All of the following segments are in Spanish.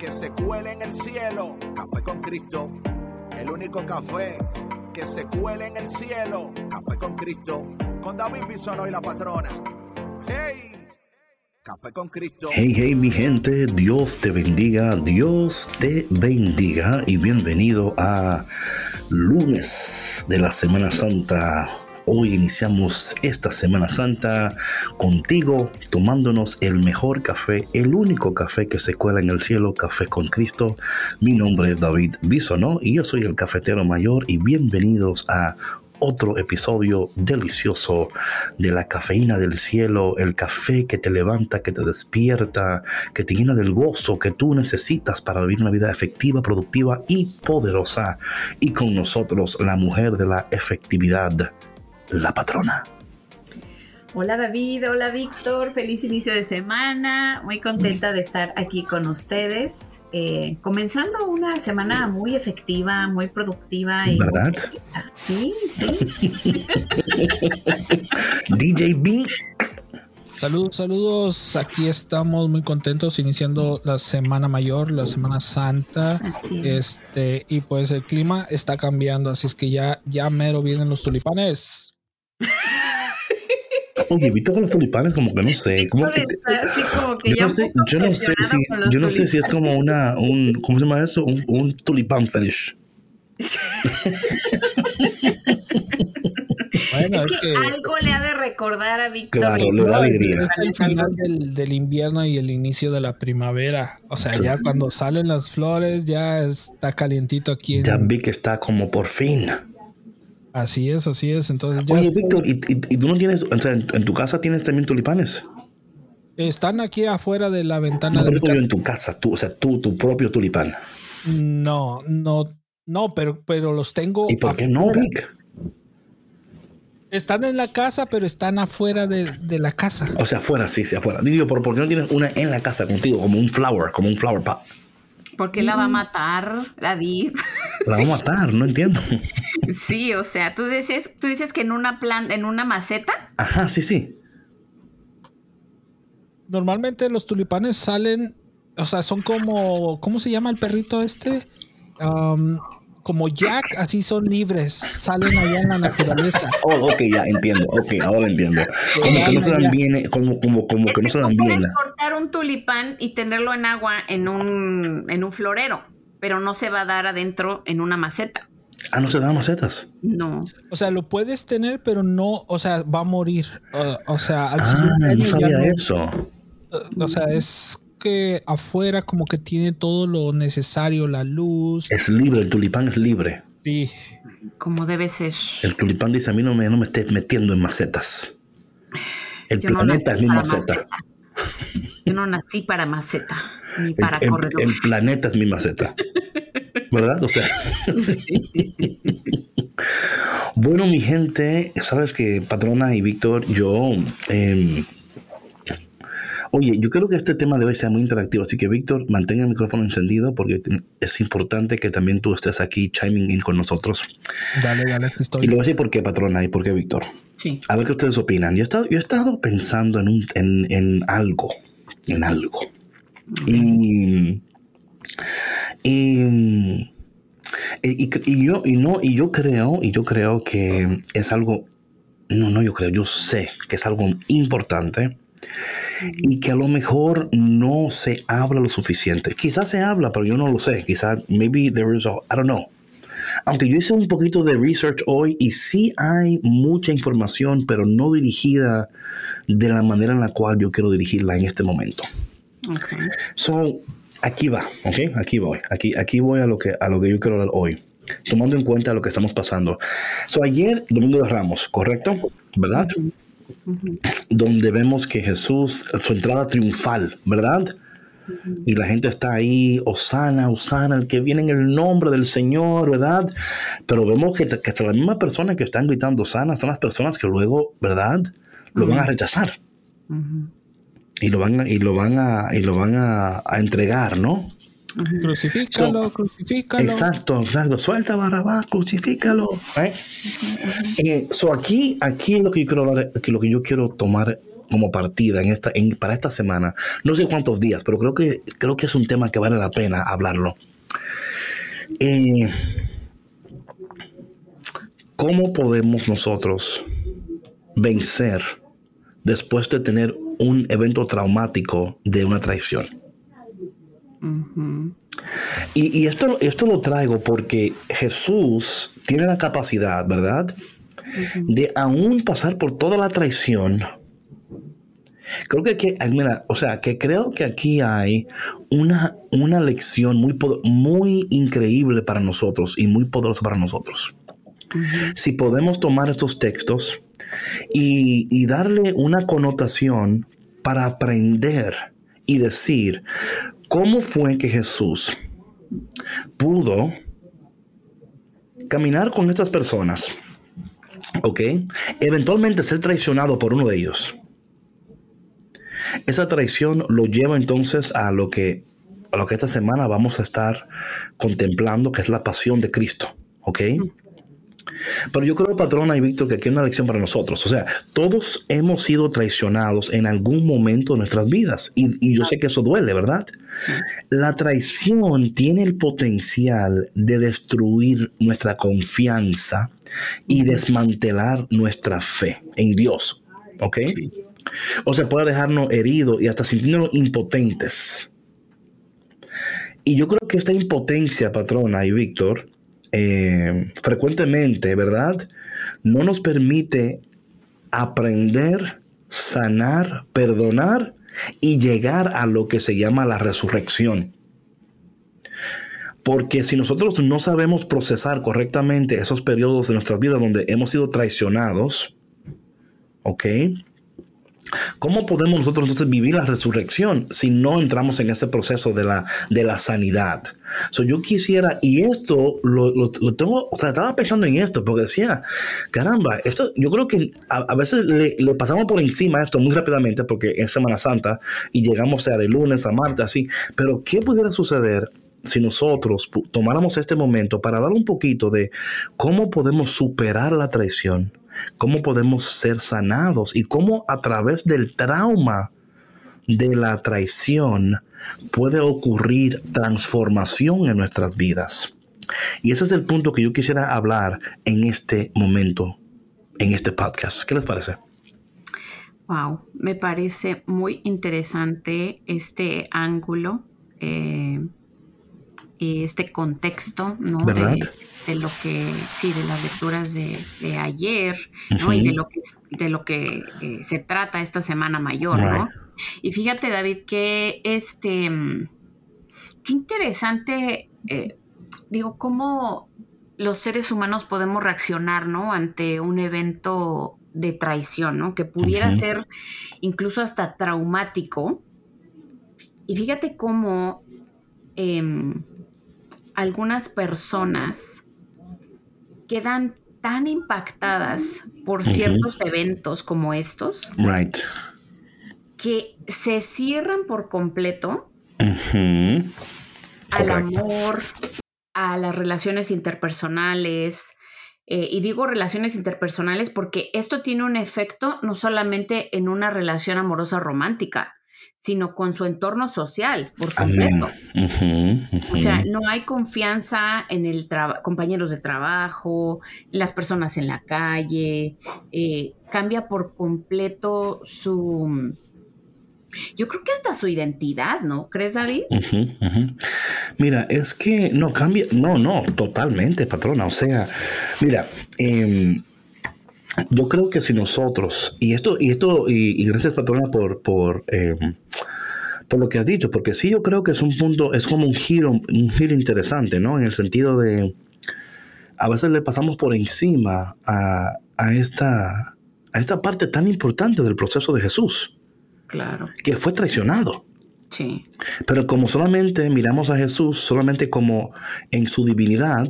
que se cuele en el cielo. Café con Cristo. El único café que se cuele en el cielo. Café con Cristo. Con David Bisonó y la patrona. ¡Hey! Café con Cristo. Hey, hey, mi gente, Dios te bendiga, Dios te bendiga y bienvenido a lunes de la Semana Santa. Hoy iniciamos esta Semana Santa contigo, tomándonos el mejor café, el único café que se cuela en el cielo, Café con Cristo. Mi nombre es David Bisonó y yo soy el cafetero mayor y bienvenidos a otro episodio delicioso de la cafeína del cielo, el café que te levanta, que te despierta, que te llena del gozo que tú necesitas para vivir una vida efectiva, productiva y poderosa. Y con nosotros la mujer de la efectividad, la patrona. Hola David, hola Víctor, feliz inicio de semana, muy contenta de estar aquí con ustedes, eh, comenzando una semana muy efectiva, muy productiva. Y ¿Verdad? sí, sí. DJ B. Saludos, saludos. Aquí estamos muy contentos iniciando la semana mayor, la semana santa. Así es. Este, y pues el clima está cambiando, así es que ya, ya mero vienen los tulipanes. Oye, viste con los tulipanes como que no sé, como que te- Así como que yo ya no sé, yo no sé si, yo no sé si es tulipanes. como una, un, ¿cómo se llama eso? Un, un tulipán fetish. Bueno, Es que algo le ha de recordar a Víctor. Claro, le da alegría. Es el final del, del invierno y el inicio de la primavera. O sea, ya cuando salen las flores, ya está calientito aquí. en- Ya vi que está como por fin. Así es, así es. Entonces ya Oye, Víctor, ¿y, y, y tú no tienes, o sea, en, en tu casa tienes también tulipanes? están aquí afuera de la ventana No, del pero en tu casa, tú, o sea, tú, tu propio tulipán. No, no, no, pero, pero los tengo. ¿Y por qué no. Vic? Están en la casa, pero están afuera de, de la casa. O sea, afuera, sí, sí, afuera. Digo, ¿por, ¿por qué no tienes una en la casa contigo, como un flower, como un flower pot? ¿Por qué la va a matar, David? La vamos a matar, no entiendo. Sí, o sea, tú dices, tú dices que en una planta, en una maceta. Ajá, sí, sí. Normalmente los tulipanes salen, o sea, son como, ¿cómo se llama el perrito este? Um, como Jack, así son libres, salen allá en la naturaleza. Oh, ok, ya entiendo. Ok, ahora entiendo. Como que no se dan bien, como, como, como que no se dan bien. puedes cortar un tulipán y tenerlo en agua en un, en un florero, pero no se va a dar adentro en una maceta. Ah, no se dan macetas. No. O sea, lo puedes tener, pero no, o sea, va a morir. O, o sea, al Ah, no sabía no- eso. O sea, es que afuera como que tiene todo lo necesario, la luz. Es libre, el tulipán es libre. Sí. Como debe ser. El tulipán dice a mí no me, no me estés metiendo en macetas. El Yo planeta es mi maceta. Yo no nací para maceta, ni El, para el- corredor. el planeta es mi maceta. ¿Verdad? O sea. bueno, mi gente, sabes que Patrona y Víctor, yo. em, oye, yo creo que este tema debe ser muy interactivo, así que Víctor, mantenga el micrófono encendido porque es importante que también tú estés aquí chiming in con nosotros. Dale, dale, aquí Y estoy. le voy a decir por qué, Patrona, y por qué, Víctor. Sí. A ver qué ustedes opinan. Yo he estado, yo he estado pensando en, un, en, en algo, en algo. Y, y, y, y yo, y, no, y yo creo, y yo creo que es algo, no, no, yo creo, yo sé que es algo importante y que a lo mejor no se habla lo suficiente. Quizás se habla, pero yo no lo sé. Quizás, maybe there is a, I don't know. Aunque yo hice un poquito de research hoy y sí hay mucha información, pero no dirigida de la manera en la cual yo quiero dirigirla en este momento. Ok. So, aquí va, ¿ok? Aquí voy. Aquí, aquí voy a lo, que, a lo que yo quiero hablar hoy. Tomando en cuenta lo que estamos pasando. So, ayer, Domingo de Ramos, ¿correcto? ¿Verdad? Donde vemos que Jesús, su entrada triunfal, ¿verdad? Y la gente está ahí, Osana, Osana, el que viene en el nombre del Señor, ¿verdad? Pero vemos que, que hasta las mismas personas que están gritando Osana son las personas que luego, ¿verdad? Lo van a rechazar. Y lo van, a, y lo van, a, y lo van a, entregar, ¿no? Crucifícalo, crucifícalo. Exacto, exacto. Suelta Barrabás, crucifícalo. ¿eh? Eh, aquí, aquí es lo que yo quiero que lo que yo quiero tomar como partida en esta, en, para esta semana. No sé cuántos días, pero creo que, creo que es un tema que vale la pena hablarlo. Eh, ¿Cómo podemos nosotros vencer después de tener un evento traumático de una traición? Y, esto, esto lo traigo porque Jesús tiene la capacidad, ¿verdad? De aún pasar por toda la traición Creo que aquí, mira, o sea, que creo que aquí hay una, una lección muy, muy increíble para nosotros y muy poderosa para nosotros. Si podemos tomar estos textos y, y darle una connotación para aprender y decir cómo fue que Jesús pudo caminar con estas personas, ¿ok? Eventualmente ser traicionado por uno de ellos esa traición lo lleva entonces a lo que, a lo que esta semana vamos a estar contemplando, que es la pasión de Cristo. ¿Ok? Pero yo creo, patrona y Víctor, que aquí hay una lección para nosotros. O sea, todos hemos sido traicionados en algún momento de nuestras vidas. Y, yo sé que eso duele, ¿verdad? La traición tiene el potencial de destruir nuestra confianza y desmantelar nuestra fe en Dios. ¿Ok? O se puede dejarnos heridos y hasta sintiéndonos impotentes. Y yo creo que esta impotencia, patrona y Víctor, eh, frecuentemente, ¿verdad? No nos permite aprender, sanar, perdonar y llegar a lo que se llama la resurrección. Porque si nosotros no sabemos procesar correctamente esos periodos de nuestras vidas donde hemos sido traicionados, ¿ok? ¿Cómo podemos nosotros entonces vivir la resurrección si no entramos en ese proceso de la, de la sanidad? So, yo quisiera, y esto lo, lo, tengo, o sea, estaba pensando en esto porque decía, caramba, esto yo creo que a, veces le, pasamos por encima esto muy rápidamente porque es Semana Santa y llegamos sea de lunes a martes así, pero ¿qué pudiera suceder si nosotros tomáramos este momento para hablar un poquito de cómo podemos superar la traición? Cómo podemos ser sanados y cómo a través del trauma de la traición puede ocurrir transformación en nuestras vidas. Y ese es el punto que yo quisiera hablar en este momento, en este podcast. ¿Qué les parece? Wow, me parece muy interesante este ángulo, eh, este contexto, ¿no? De lo que, sí, de las lecturas de, ayer, ¿no? Y de lo que, de lo que eh, se trata esta semana mayor, ¿no? Y fíjate, David, que este, mm, qué interesante, eh, digo, cómo los seres humanos podemos reaccionar, ¿no? Ante un evento de traición, ¿no? Que pudiera ser incluso hasta traumático. Y fíjate cómo em, algunas personas quedan tan impactadas por ciertos eventos como estos. Right. Que se cierran por completo al amor, a las relaciones interpersonales. Eh, y digo relaciones interpersonales porque esto tiene un efecto no solamente en una relación amorosa romántica, sino con su entorno social por completo. O sea, no hay confianza en el compañeros de trabajo, las personas en la calle, eh, cambia por completo su... Yo creo que hasta su identidad, ¿no? ¿Crees, David? Mira, es que no cambia, no, no, totalmente, patrona. O sea, mira, eh, yo creo que si nosotros, y esto, y esto, y, gracias patrona por, por, em, por lo que has dicho, porque sí yo creo que es un punto, es como un giro, un giro interesante, ¿no? En el sentido de, a veces le pasamos por encima a, a esta, a esta parte tan importante del proceso de Jesús, Claro. que fue traicionado. Sí. Pero como solamente miramos a Jesús solamente como en su divinidad,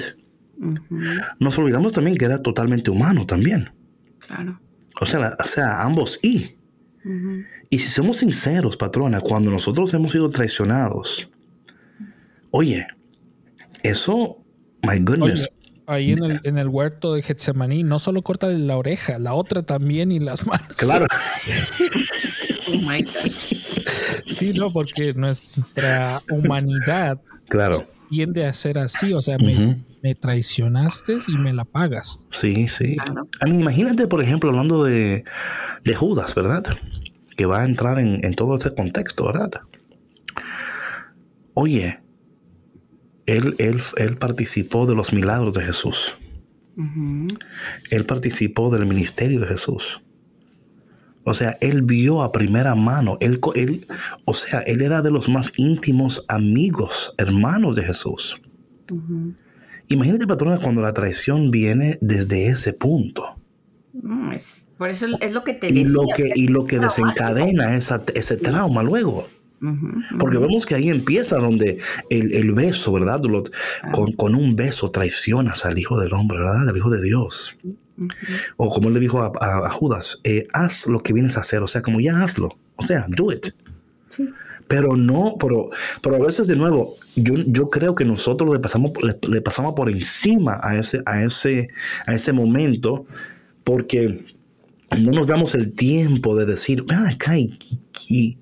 nos olvidamos también que era totalmente humano también. Claro. O sea, o sea ambos y. Y si somos sinceros, patrona, cuando nosotros hemos sido traicionados, oye, eso, my goodness, Oye, ahí en el, en el huerto de Getsemaní, no solo corta la oreja, la otra también y las manos. claro, Oh my God. Sí, no, porque nuestra humanidad claro, tiende a ser así. O sea, me, traicionaste y me la pagas. sí, sí. Claro. A mí, imagínate, por ejemplo, hablando de, de Judas, ¿verdad? Que va a entrar en, en todo este contexto, ¿verdad? Oye, él, él, él participó de los milagros de Jesús. Él participó del ministerio de Jesús. O sea, él vio a primera mano. Él, co- él, o sea, él era de los más íntimos amigos, hermanos de Jesús. Imagínate, patrona, cuando la traición viene desde ese punto. Es, por eso es lo que te Y decía. lo que, y lo que desencadena esa- ese trauma luego. Porque vemos que ahí empieza donde el, el beso, ¿verdad? Lo- con, con un beso traicionas al Hijo del Hombre, ¿verdad? Al Hijo de Dios. O como él le dijo a, a- a Judas, eh, haz lo que vienes a hacer. O sea, como ya hazlo. O sea, do it. Sí. Pero no, pero, pero a veces de nuevo, yo, yo creo que nosotros le pasamos, le, le pasamos por encima a ese, a, ese, a ese momento porque no nos damos el tiempo de decir, ven acá y, y-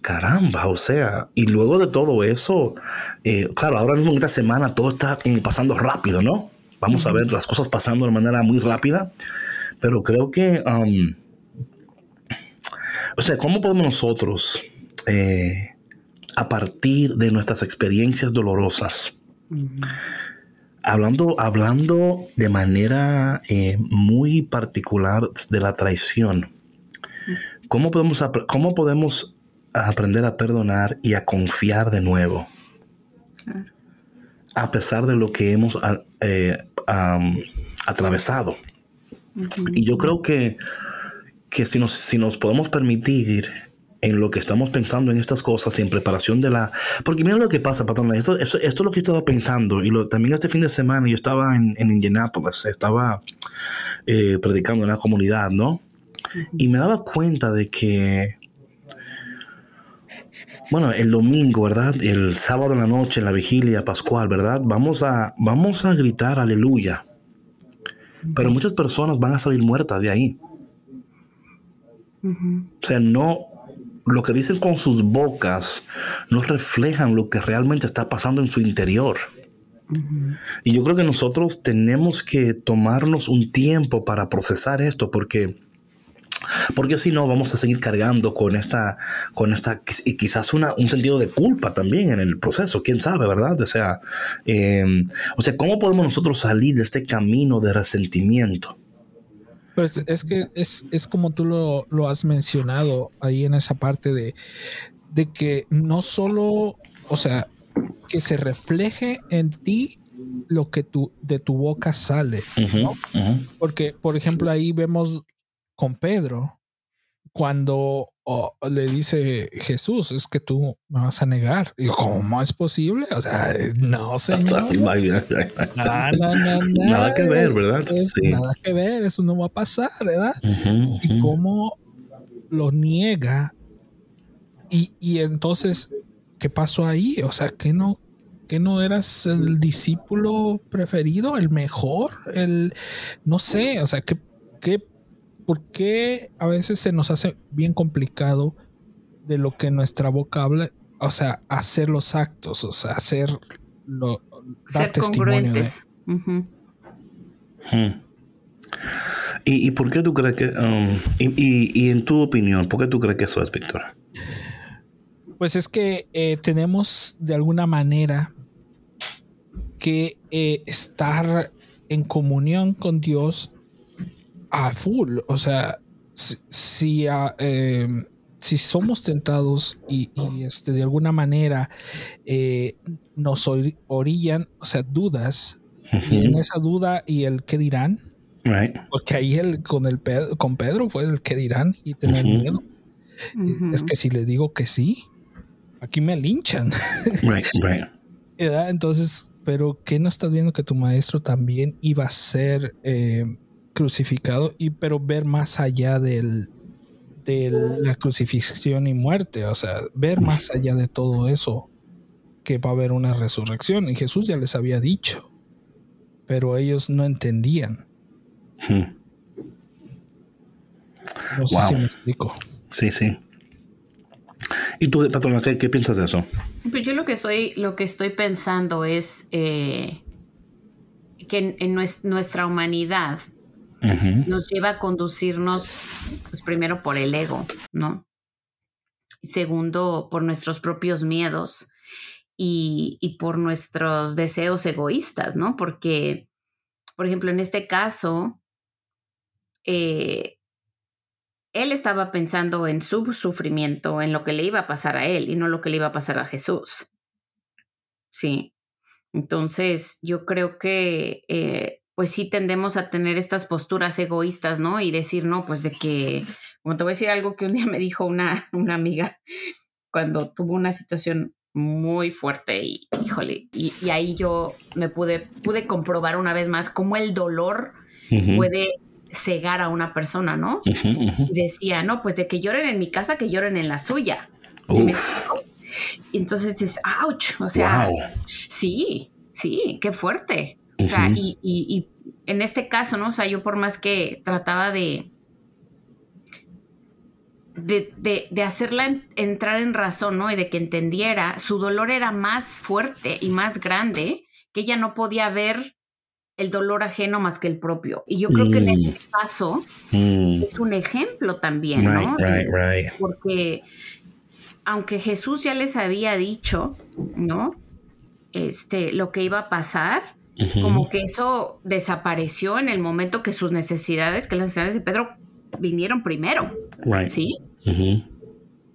caramba, o sea, y luego de todo eso, eh, claro, ahora mismo en esta semana todo está pasando rápido, ¿no? Vamos a ver las cosas pasando de manera muy rápida, pero creo que, um, o sea, ¿cómo podemos nosotros, eh, a partir de nuestras experiencias dolorosas, hablando, hablando de manera eh, muy particular de la traición, ¿cómo podemos, cómo podemos aprender a perdonar y a confiar de nuevo? Claro. A pesar de lo que hemos eh, atravesado. Y yo creo que, que si, nos, si nos podemos permitir en lo que estamos pensando en estas cosas y en preparación de la... Porque mira lo que pasa, patrón. Esto, esto, esto es lo que yo estaba pensando. Y lo, también este fin de semana yo estaba en, en Indianapolis, estaba eh, predicando en la comunidad, ¿no? Y me daba cuenta de que, bueno, el domingo, ¿verdad? El sábado en la noche, en la vigilia pascual, ¿verdad? Vamos a, vamos a gritar aleluya. Pero muchas personas van a salir muertas de ahí. Ujú. O sea, no, lo que dicen con sus bocas no reflejan lo que realmente está pasando en su interior. Y yo creo que nosotros tenemos que tomarnos un tiempo para procesar esto porque porque si no vamos a seguir cargando con esta con esta y quizás una, un sentido de culpa también en el proceso quién sabe verdad o sea eh, o sea cómo podemos nosotros salir de este camino de resentimiento Pues es que es, es como tú lo, lo has mencionado ahí en esa parte de, de que no solo, o sea, que se refleje en ti lo que tu, de tu boca sale. Ujú, ujú. Porque, por ejemplo, ahí vemos con Pedro, cuando oh, le dice Jesús, es que tú me vas a negar. Y yo, ¿cómo es posible? O sea, no, señor. Vaya. Nada, nada, Nada que ver, ¿verdad? Es- Sí. Nada que ver, eso no va a pasar, ¿verdad? Y cómo lo niega. Y, y entonces, ¿qué pasó ahí? O sea, que no, que no eras el discípulo preferido, el mejor, el no sé, o sea, que, que ¿por qué a veces se nos hace bien complicado de lo que nuestra boca habla? O sea, hacer los actos, o sea, hacer lo, dar Ser testimonio de. Hmm. ¿Y, y por qué tú crees que, um, y, y- y en tu opinión, por qué tú crees que eso es, Víctor? Pues es que eh, tenemos de alguna manera que eh, estar en comunión con Dios a full. O sea, si, si, eh, si somos tentados y, y, este, de alguna manera eh, nos ori- orillan, o sea, dudas, y en esa duda y el qué dirán, Porque ahí el, con, el Pedro, con Pedro fue el que dirán y tener miedo. Es que si les digo que sí, aquí me linchan. Entonces, pero ¿qué no estás viendo que tu maestro también iba a ser eh, crucificado y pero ver más allá del, de la crucifixión y muerte, o sea, ver más allá de todo eso, que va a haber una resurrección. Y Jesús ya les había dicho, pero ellos no entendían. Hmm. No sé si me explico. Sí, sí. ¿Y tú, patrona, qué, piensas de eso? Pues yo lo que estoy, lo que estoy pensando es eh, que en, nuestra humanidad nos lleva a conducirnos, pues primero por el ego, ¿no? Segundo, por nuestros propios miedos y, por nuestros deseos egoístas, ¿no? Porque, por ejemplo, en este caso, eh, él estaba pensando en su sufrimiento, en lo que le iba a pasar a él y no lo que le iba a pasar a Jesús. Sí. Entonces, yo creo que eh, pues sí tendemos a tener estas posturas egoístas, ¿no? Y decir, no, pues de que, como te voy a decir algo que un día me dijo una, una amiga cuando tuvo una situación muy fuerte y, híjole, y, ahí yo me pude, pude comprobar una vez más cómo el dolor puede cegar a una persona, ¿no? Y decía, no, pues de que lloren en mi casa, que lloren en la suya. ¿Sí me y entonces dices, ouch, o sea, sí, sí, qué fuerte. O sea, y, en este caso, ¿no? O sea, yo por más que trataba de, de, hacerla entrar en razón, ¿no? Y de que entendiera, su dolor era más fuerte y más grande que ella no podía ver el dolor ajeno más que el propio. Y yo creo que en mm. este caso mm. es un ejemplo también, ¿no? Porque aunque Jesús ya les había dicho, ¿no? Este, lo que iba a pasar, como que eso desapareció en el momento que sus necesidades, que las necesidades de Pedro vinieron primero. ¿Sí?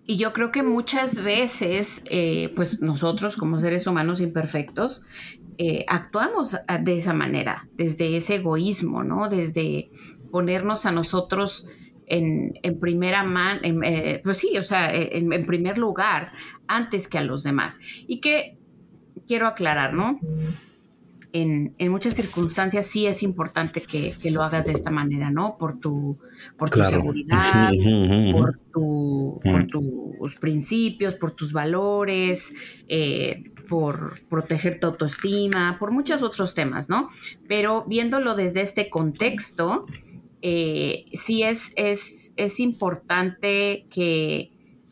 Y yo creo que muchas veces, eh, pues nosotros como seres humanos imperfectos, eh, actuamos de esa manera, desde ese egoísmo, ¿no? Desde ponernos a nosotros en, primera mano, eh, pues sí, o sea, en, en, primer lugar, antes que a los demás. Y que quiero aclarar, ¿no? En, muchas circunstancias sí es importante que, lo hagas de esta manera, ¿no? Por tu, por tu seguridad, por, tus principios, por tus valores, eh, por proteger tu autoestima, por muchos otros temas, ¿no? Pero viéndolo desde este contexto, eh, sí es, es, es importante que,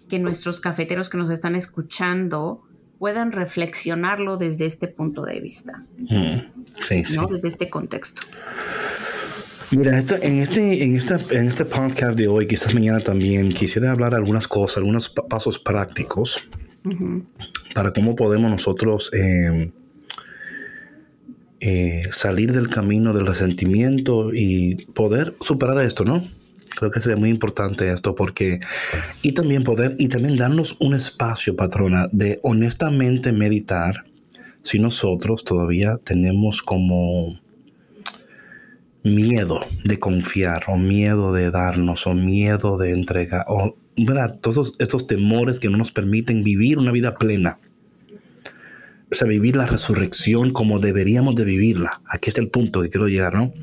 que nuestros cafeteros que nos están escuchando puedan reflexionarlo desde este punto de vista. Mm, sí. Desde este contexto. Mira, en, este, en, esta, en este podcast de hoy, quizás mañana también, quisiera hablar algunas cosas, algunos pasos prácticos para cómo podemos nosotros em, eh, salir del camino del resentimiento y poder superar esto, ¿no? Creo que sería muy importante esto porque y también poder y también darnos un espacio, patrona, de honestamente meditar si nosotros todavía tenemos como miedo de confiar o miedo de darnos o miedo de entregar o ¿verdad? todos estos temores que no nos permiten vivir una vida plena. O sea, vivir la resurrección como deberíamos de vivirla. Aquí está el punto que quiero llegar, ¿no?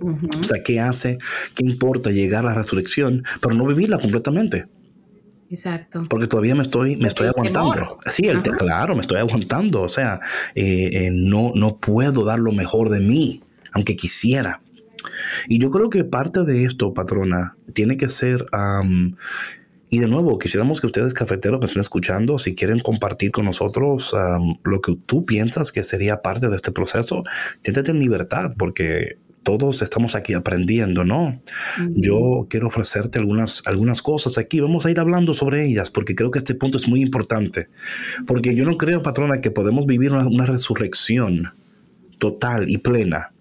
O sea, ¿qué hace? ¿Qué importa llegar a la resurrección, pero no vivirla completamente? Exacto. Porque todavía me estoy, me estoy aguantando. Sí, el claro, me estoy aguantando. O sea, eh, eh, no, no puedo dar lo mejor de mí, aunque quisiera. Y yo creo que parte de esto, patrona, tiene que ser... y de nuevo, quisiéramos que ustedes, cafeteros, me estén escuchando, si quieren compartir con nosotros lo que tú piensas que sería parte de este proceso, siéntete en libertad, porque todos estamos aquí aprendiendo, ¿no? Yo quiero ofrecerte algunas, algunas cosas aquí. Vamos a ir hablando sobre ellas porque creo que este punto es muy importante. Porque yo no creo, patrona, que podemos vivir una, resurrección total y plena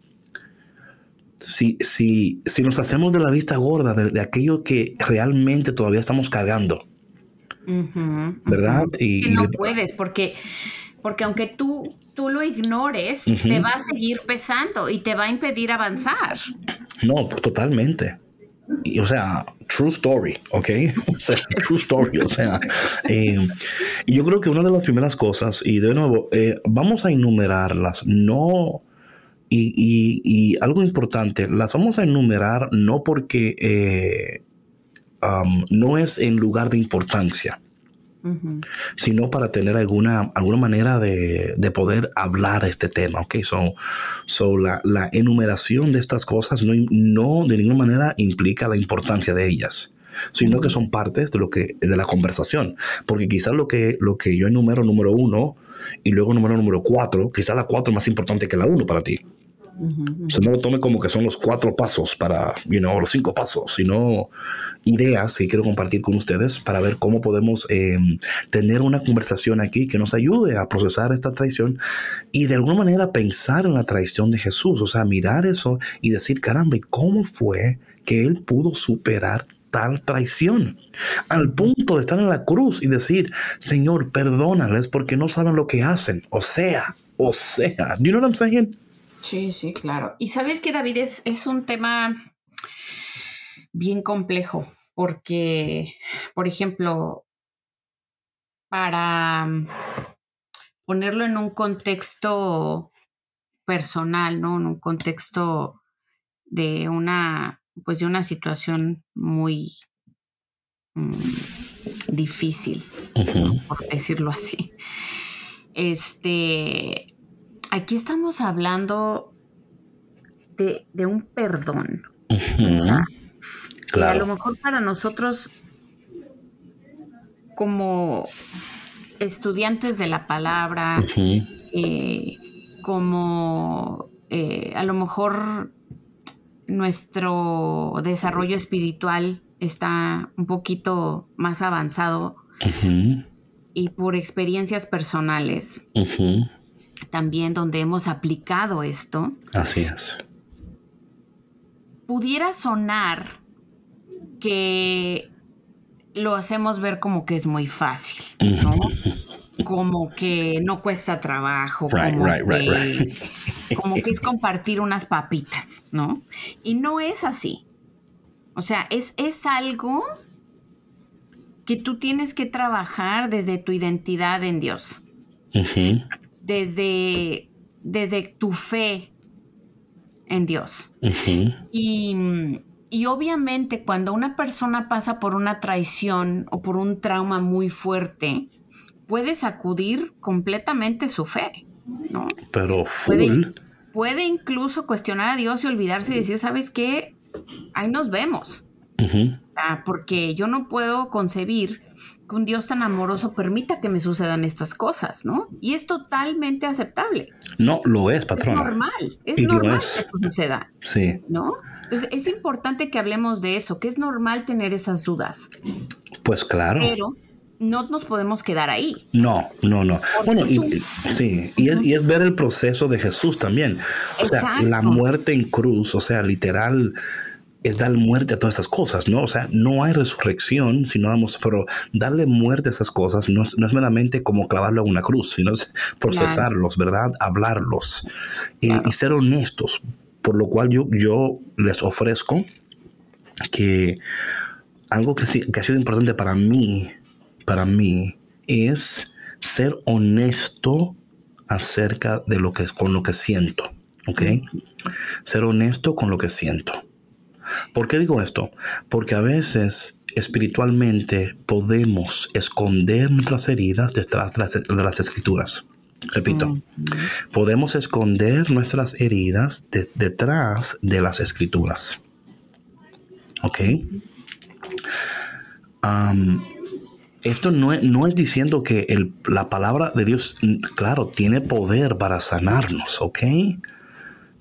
si, si, si, nos hacemos de la vista gorda de, aquello que realmente todavía estamos cargando. ¿Verdad? Y, no puedes, porque porque aunque tú, tú lo ignores, te va a seguir pesando y te va a impedir avanzar. No, totalmente. Y, o sea, true story, ¿ok? O sea, true story, o sea. Eh, y yo creo que una de las primeras cosas, y de nuevo, eh, vamos a enumerarlas, no... Y, algo importante, las vamos a enumerar no porque eh, um, no es en lugar de importancia sino para tener alguna, alguna manera de, poder hablar este tema. ¿ok? So, so la, enumeración de estas cosas no, no de ninguna manera implica la importancia de ellas sino que son partes de lo que de la conversación porque quizás lo que lo que yo enumero número uno y luego número número cuatro quizás la cuatro es más importante que la uno para ti no lo tome como que son los cuatro pasos para, you know, los cinco pasos, sino ideas que quiero compartir con ustedes para ver cómo podemos em, tener una conversación aquí que nos ayude a procesar esta traición y de alguna manera pensar en la traición de Jesús, o sea, mirar eso y decir, caramba, ¿cómo fue que él pudo superar tal traición? Al punto de estar en la cruz y decir, Señor, perdónales porque no saben lo que hacen. O sea, o sea, you know what I'm saying? Sí, sí, claro. Y sabes que David es, es un tema bien complejo porque, por ejemplo, para ponerlo en un contexto personal, ¿no? En un contexto de una, pues de una situación muy mm, difícil, por decirlo así. Este, aquí estamos hablando de, un perdón. a lo mejor para nosotros, como estudiantes de la palabra, eh, como eh, a lo mejor nuestro desarrollo espiritual está un poquito más avanzado y por experiencias personales también donde hemos aplicado esto. Así es. Pudiera sonar que lo hacemos ver como que es muy fácil, ¿no? como que no cuesta trabajo, como, que, como que es compartir unas papitas, ¿no? Y no es así. O sea, es, es algo que tú tienes que trabajar desde tu identidad en Dios desde, desde tu fe en Dios. y, y, obviamente cuando una persona pasa por una traición o por un trauma muy fuerte, puede sacudir completamente su fe, ¿no? Pero Puede, incluso cuestionar a Dios y olvidarse y decir, ¿sabes qué? Ahí nos vemos. porque yo no puedo concebir que un Dios tan amoroso permita que me sucedan estas cosas, ¿no? Y es totalmente aceptable. No, lo es, patrón. Es normal, es normal que esto suceda. Sí. ¿No? Entonces, es importante que hablemos de eso, que es normal tener esas dudas. Pues claro. Pero no nos podemos quedar ahí. No, no, no. bueno, y, sí, y es, y es, ver el proceso de Jesús también. O sea, la muerte en cruz, o sea, literal, es dar muerte a todas estas cosas, ¿no? O sea, no hay resurrección, sino damos, pero darle muerte a esas cosas no es, meramente como clavarlo a una cruz, sino es procesarlos, ¿verdad? Hablarlos y, ser honestos. Por lo cual yo, yo les ofrezco que algo que, que ha sido importante para mí, para mí, es ser honesto acerca de lo que con lo que siento, ¿ok? Ser honesto con lo que siento. ¿Por qué digo esto? Porque a veces espiritualmente podemos esconder nuestras heridas detrás de las, escrituras. Repito, podemos esconder nuestras heridas detrás de las escrituras. ¿Ok? esto no es, no es, diciendo que la palabra de Dios, claro, tiene poder para sanarnos, ¿ok?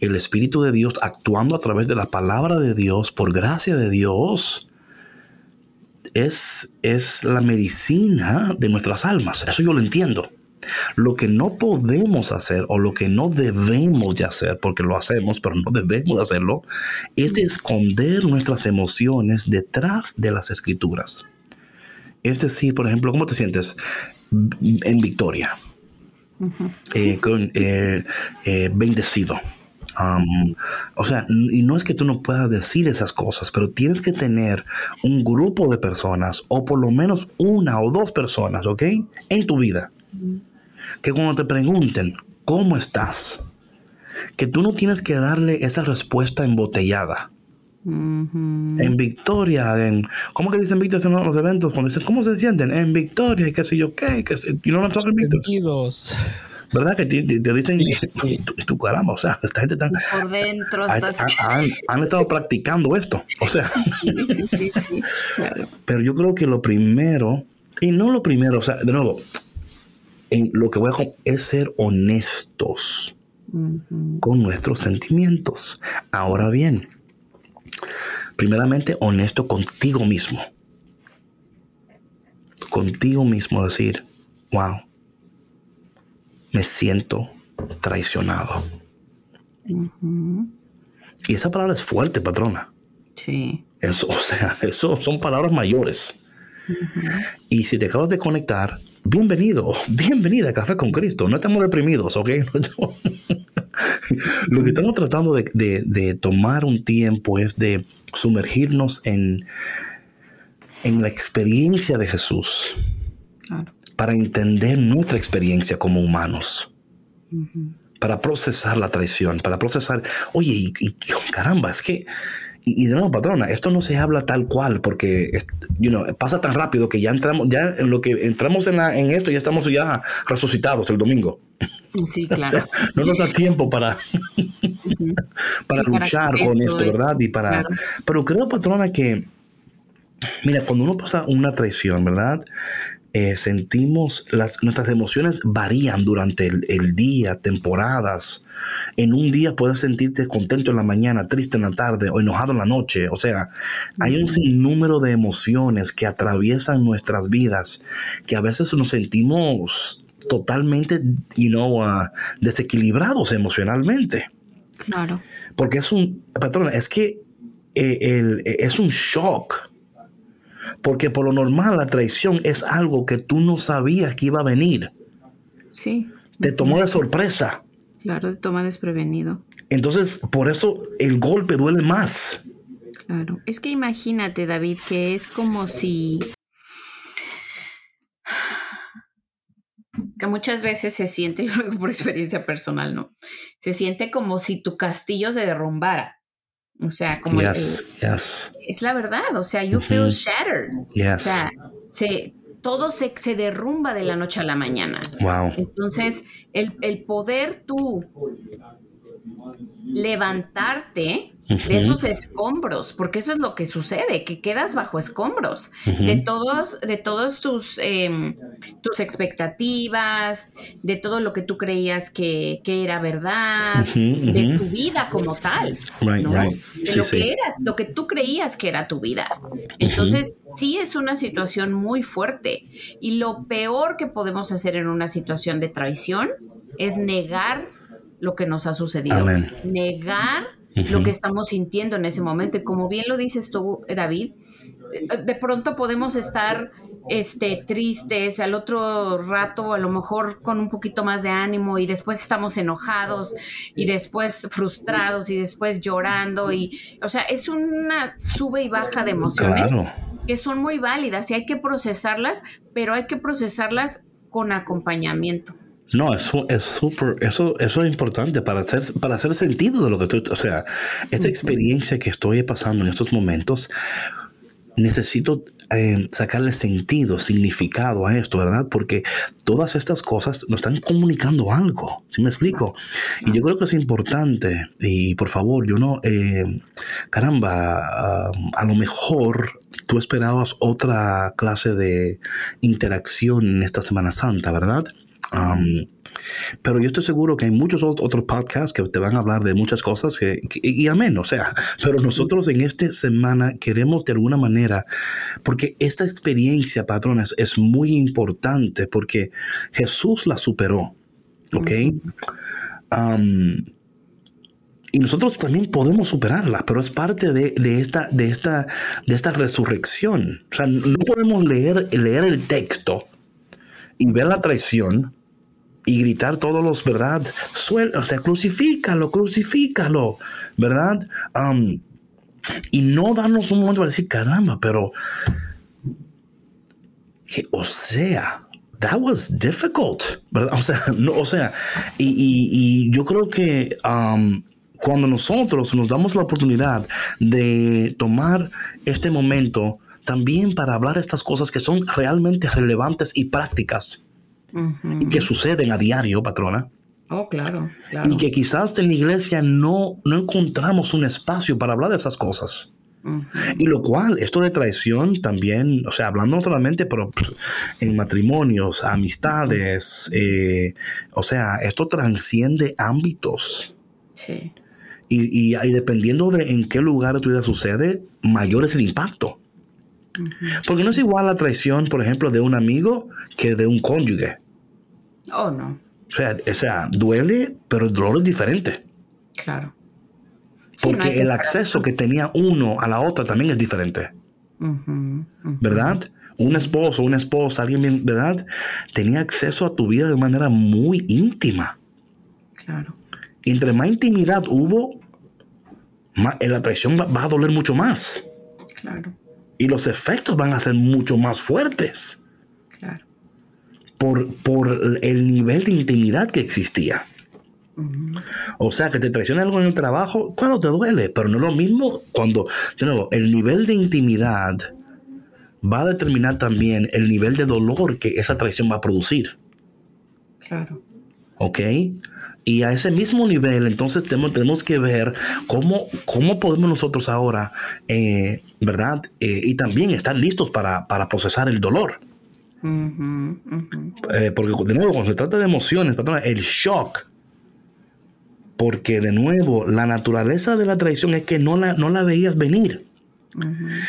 El Espíritu de Dios actuando a través de la palabra de Dios, por gracia de Dios, es, es la medicina de nuestras almas. Eso yo lo entiendo. Lo que no podemos hacer o lo que no debemos de hacer, porque lo hacemos, pero no debemos de hacerlo, es esconder nuestras emociones detrás de las escrituras. Es decir, por ejemplo, ¿cómo te sientes en victoria? eh, con, eh, eh, bendecido. Um, o sea, y no es que tú no puedas decir esas cosas, pero tienes que tener un grupo de personas, o por lo menos una o dos personas, ¿ok? En tu vida. Que cuando te pregunten, ¿cómo estás? Que tú no tienes que darle esa respuesta embotellada. Ujú. En Victoria, en, ¿cómo que dicen Victoria en los eventos? Cuando dicen, ¿cómo se sienten? En Victoria, y qué sé yo qué, que sé- you know what I'm talking, Victor? Sentidos. ¿Verdad? Que te, te- te dicen, y tú, tú, caramba, o sea, esta gente tan, Por dentro ha- estás... han, han estado practicando esto. O sea, Sí, sí, sí, claro. pero yo creo que lo primero, y no lo primero, o sea, de nuevo, en lo que voy a com- es ser honestos con nuestros sentimientos. Ahora bien, primeramente honesto contigo mismo. Contigo mismo decir, wow, me siento traicionado. Y esa palabra es fuerte, patrona. Sí. Eso, o sea, eso son palabras mayores. Y si te acabas de conectar, bienvenido, bienvenida a Café con Cristo. No estamos deprimidos, ¿ok? Lo que estamos tratando de, de- de tomar un tiempo es de sumergirnos en, en la experiencia de Jesús Claro. Para entender nuestra experiencia como humanos Ujú. para procesar la traición, para procesar, oye, y, y- caramba, es que, y, y de nuevo, patrona, esto no se habla tal cual porque, you know, pasa tan rápido que ya entramos, ya en lo que entramos en, la- en esto, ya estamos ya resucitados el domingo. Sí, O claro. sea, no nos da tiempo para, para Sí, para luchar que con esto esto, es- ¿verdad? Y para, claro. pero creo, patrona, que, mira, cuando uno pasa una traición, ¿verdad? Eh, sentimos, las, nuestras emociones varían durante el, el día, temporadas. En un día puedes sentirte contento en la mañana, triste en la tarde o enojado en la noche. O sea, hay un sinnúmero de emociones que atraviesan nuestras vidas que a veces nos sentimos totalmente, you know, ah, desequilibrados emocionalmente. Claro. Porque es un, patrona, es que eh, el- eh, es un shock. Porque por lo normal la traición es algo que tú no sabías que iba a venir. Sí. Te tomó de sorpresa. Claro, te toma desprevenido. Entonces, por eso el golpe duele más. Claro. Es que imagínate, David, que es como si. que muchas veces se siente, yo por experiencia personal, ¿no? Se siente como si tu castillo se derrumbara. O sea, como el- Yes, yes, es la verdad, o sea, you feel Ujú. shattered. O yes. sea, se, todo se, se derrumba de la noche a la mañana. Wow. Entonces, el, el poder tú levantarte de esos escombros, porque eso es lo que sucede, que quedas bajo escombros de todos, de todos tus, em, tus expectativas, de todo lo que tú creías que, que era verdad, de tu vida como tal. Right, ¿no? right. De Sí, lo sí. que era, lo que tú creías que era tu vida. Entonces, sí es una situación muy fuerte. Y lo peor que podemos hacer en una situación de traición es negar lo que nos ha sucedido. Amén. Negar lo que estamos sintiendo en ese momento. Y como bien lo dices tú, David, eh, de pronto podemos estar este, tristes, al otro rato a lo mejor con un poquito más de ánimo y después estamos enojados y después frustrados y después llorando y, o sea, es una sube y baja de emociones Claro. que son muy válidas y hay que procesarlas, pero hay que procesarlas con acompañamiento. No, eso es súper, eso, eso es importante para hacer, para hacer sentido de lo que estoy, o sea, esta experiencia que estoy pasando en estos momentos, necesito eh, sacarle sentido, significado a esto, ¿verdad? Porque todas estas cosas nos están comunicando algo, ¿sí me explico? Y yo creo que es importante, y por favor, yo no, eh, caramba, ah, a lo mejor tú esperabas otra clase de interacción en esta Semana Santa, ¿verdad? Pero yo estoy seguro que hay muchos ot- otros podcasts que te van a hablar de muchas cosas que, que- y amén, o sea, pero nosotros en esta semana queremos de alguna manera, porque esta experiencia, patrones, es muy importante porque Jesús la superó, ¿ok? Y nosotros también podemos superarla, pero es parte de, de esta, de, esta, de esta resurrección. O sea, no podemos leer, leer el texto y ver la traición y gritar todos los, ¿verdad? Suel, o sea, crucifícalo, crucifícalo, ¿verdad? Y no darnos un momento para decir, caramba, pero, que, o sea, that was difficult, ¿verdad? O sea, y, y, yo creo que cuando nosotros nos damos la oportunidad de tomar este momento también para hablar estas cosas que son realmente relevantes y prácticas que suceden a diario, patrona. Oh, claro, claro. Y que quizás en la iglesia no, no encontramos un espacio para hablar de esas cosas. Y lo cual, esto de traición también, o sea, hablando no solamente, pero en matrimonios, amistades, eh, o sea, esto transciende ámbitos. Sí. Y, y, dependiendo de en qué lugar tu vida sucede, mayor es el impacto. Porque no es igual la traición, por ejemplo, de un amigo que de un cónyuge. Oh, no. O sea, duele, pero el dolor es diferente. Claro. Porque el acceso que tenía uno a la otra también es diferente. ¿Verdad? Un esposo, una esposa, alguien, ¿verdad? Tenía acceso a tu vida de manera muy íntima. Claro. Entre más intimidad hubo, más, la traición va a doler mucho más. Claro. Y los efectos van a ser mucho más fuertes por, el nivel de intimidad que existía. O sea, que te traiciona algo en el trabajo, claro, te duele, pero no es lo mismo cuando, de nuevo, el nivel de intimidad va a determinar también el nivel de dolor que esa traición va a producir. Claro. ¿Ok? Y a ese mismo nivel, entonces tenemos, tenemos que ver cómo, cómo podemos nosotros ahora, eh, ¿verdad? Eh, y también estar listos para, para procesar el dolor. Eh, porque de nuevo, cuando se trata de emociones, el shock, porque de nuevo, la naturaleza de la traición es que no la, no la veías venir.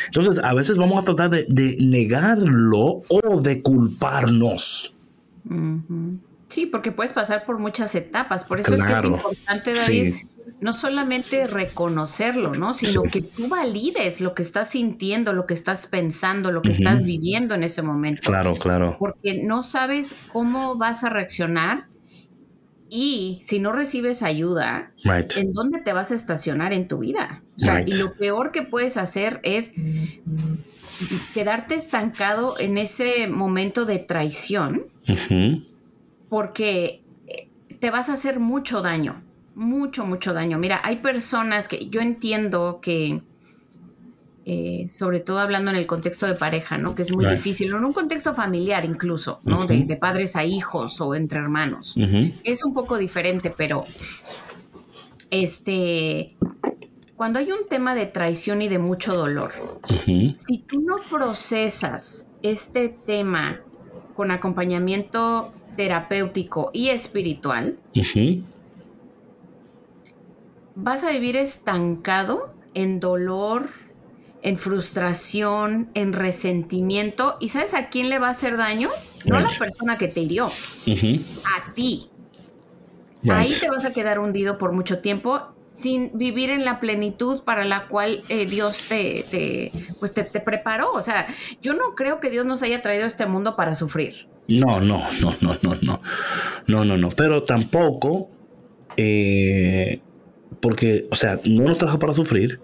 Entonces, a veces vamos a tratar de, negarlo o de culparnos. Sí, porque puedes pasar por muchas etapas. Por eso es que es importante, David, no solamente reconocerlo, ¿no? Sino que tú valides lo que estás sintiendo, lo que estás pensando, lo que estás viviendo en ese momento. Claro, claro. Porque no sabes cómo vas a reaccionar y si no recibes ayuda, ¿en dónde te vas a estacionar en tu vida? O sea, y lo peor que puedes hacer es quedarte estancado en ese momento de traición, porque eh, te vas a hacer mucho daño mucho, mucho daño. Mira, hay personas que yo entiendo que, eh, sobre todo hablando en el contexto de pareja, ¿no? Que es muy difícil, en un contexto familiar incluso, ¿no? de, padres a hijos o entre hermanos. Es un poco diferente, pero este, cuando hay un tema de traición y de mucho dolor, si tú no procesas este tema con acompañamiento terapéutico y espiritual, vas a vivir estancado en dolor, en frustración, en resentimiento. ¿Y sabes a quién le va a hacer daño? No a la persona que te hirió, a ti. Ahí te vas a quedar hundido por mucho tiempo sin vivir en la plenitud para la cual eh, Dios te, pues te, preparó. O sea, yo no creo que Dios nos haya traído a este mundo para sufrir. No, no, no, no, no, no. No, no, no. Pero tampoco eh, porque, o sea, no nos trajo para sufrir,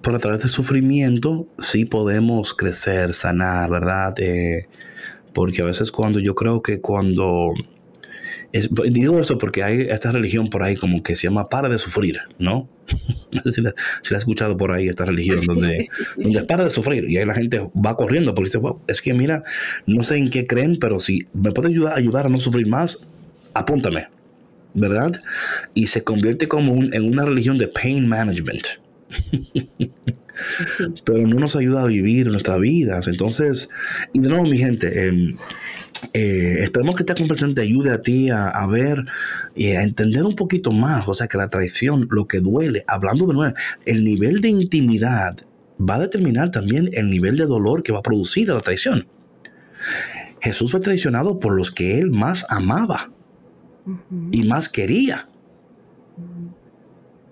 pero a través del sufrimiento sí podemos crecer, sanar, ¿verdad? Eh, porque a veces cuando yo creo que cuando... digo esto porque hay esta religión por ahí como que se llama para de sufrir, ¿no? no sé si la, si has escuchado por ahí esta religión donde, donde para de sufrir y ahí la gente va corriendo porque dice, wow, es que mira, no sé en qué creen, pero si me puede ayudar, ayudar a no sufrir más, apúntame. ¿Verdad? Y se convierte como en una religión de pain management. Pero no nos ayuda a vivir nuestras vidas. Entonces, y de nuevo, mi gente, em, eh, esperemos que esta conversación te ayude a ti a, ver y a entender un poquito más. O sea, que la traición, lo que duele, hablando de nuevo, el nivel de intimidad va a determinar también el nivel de dolor que va a producir la traición. Jesús fue traicionado por los que él más amaba y más quería.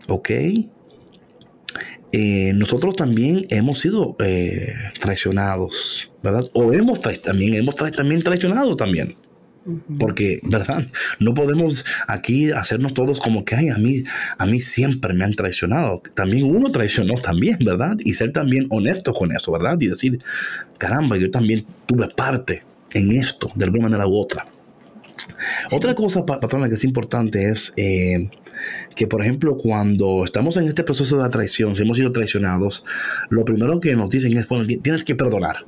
¿Ok? Eh, nosotros también hemos sido eh, traicionados, ¿verdad? O hemos también hemos también traicionado también. Porque, ¿verdad? No podemos aquí hacernos todos como que, ay, a mí, a mí siempre me han traicionado. También uno traicionó también, ¿verdad? Y ser también honesto con eso, ¿verdad? Y decir, caramba, yo también tuve parte en esto, de alguna manera u otra. Otra cosa, patrona, que es importante es eh, que, por ejemplo, cuando estamos en este proceso de la traición, si hemos sido traicionados, lo primero que nos dicen es, bueno, tienes que perdonar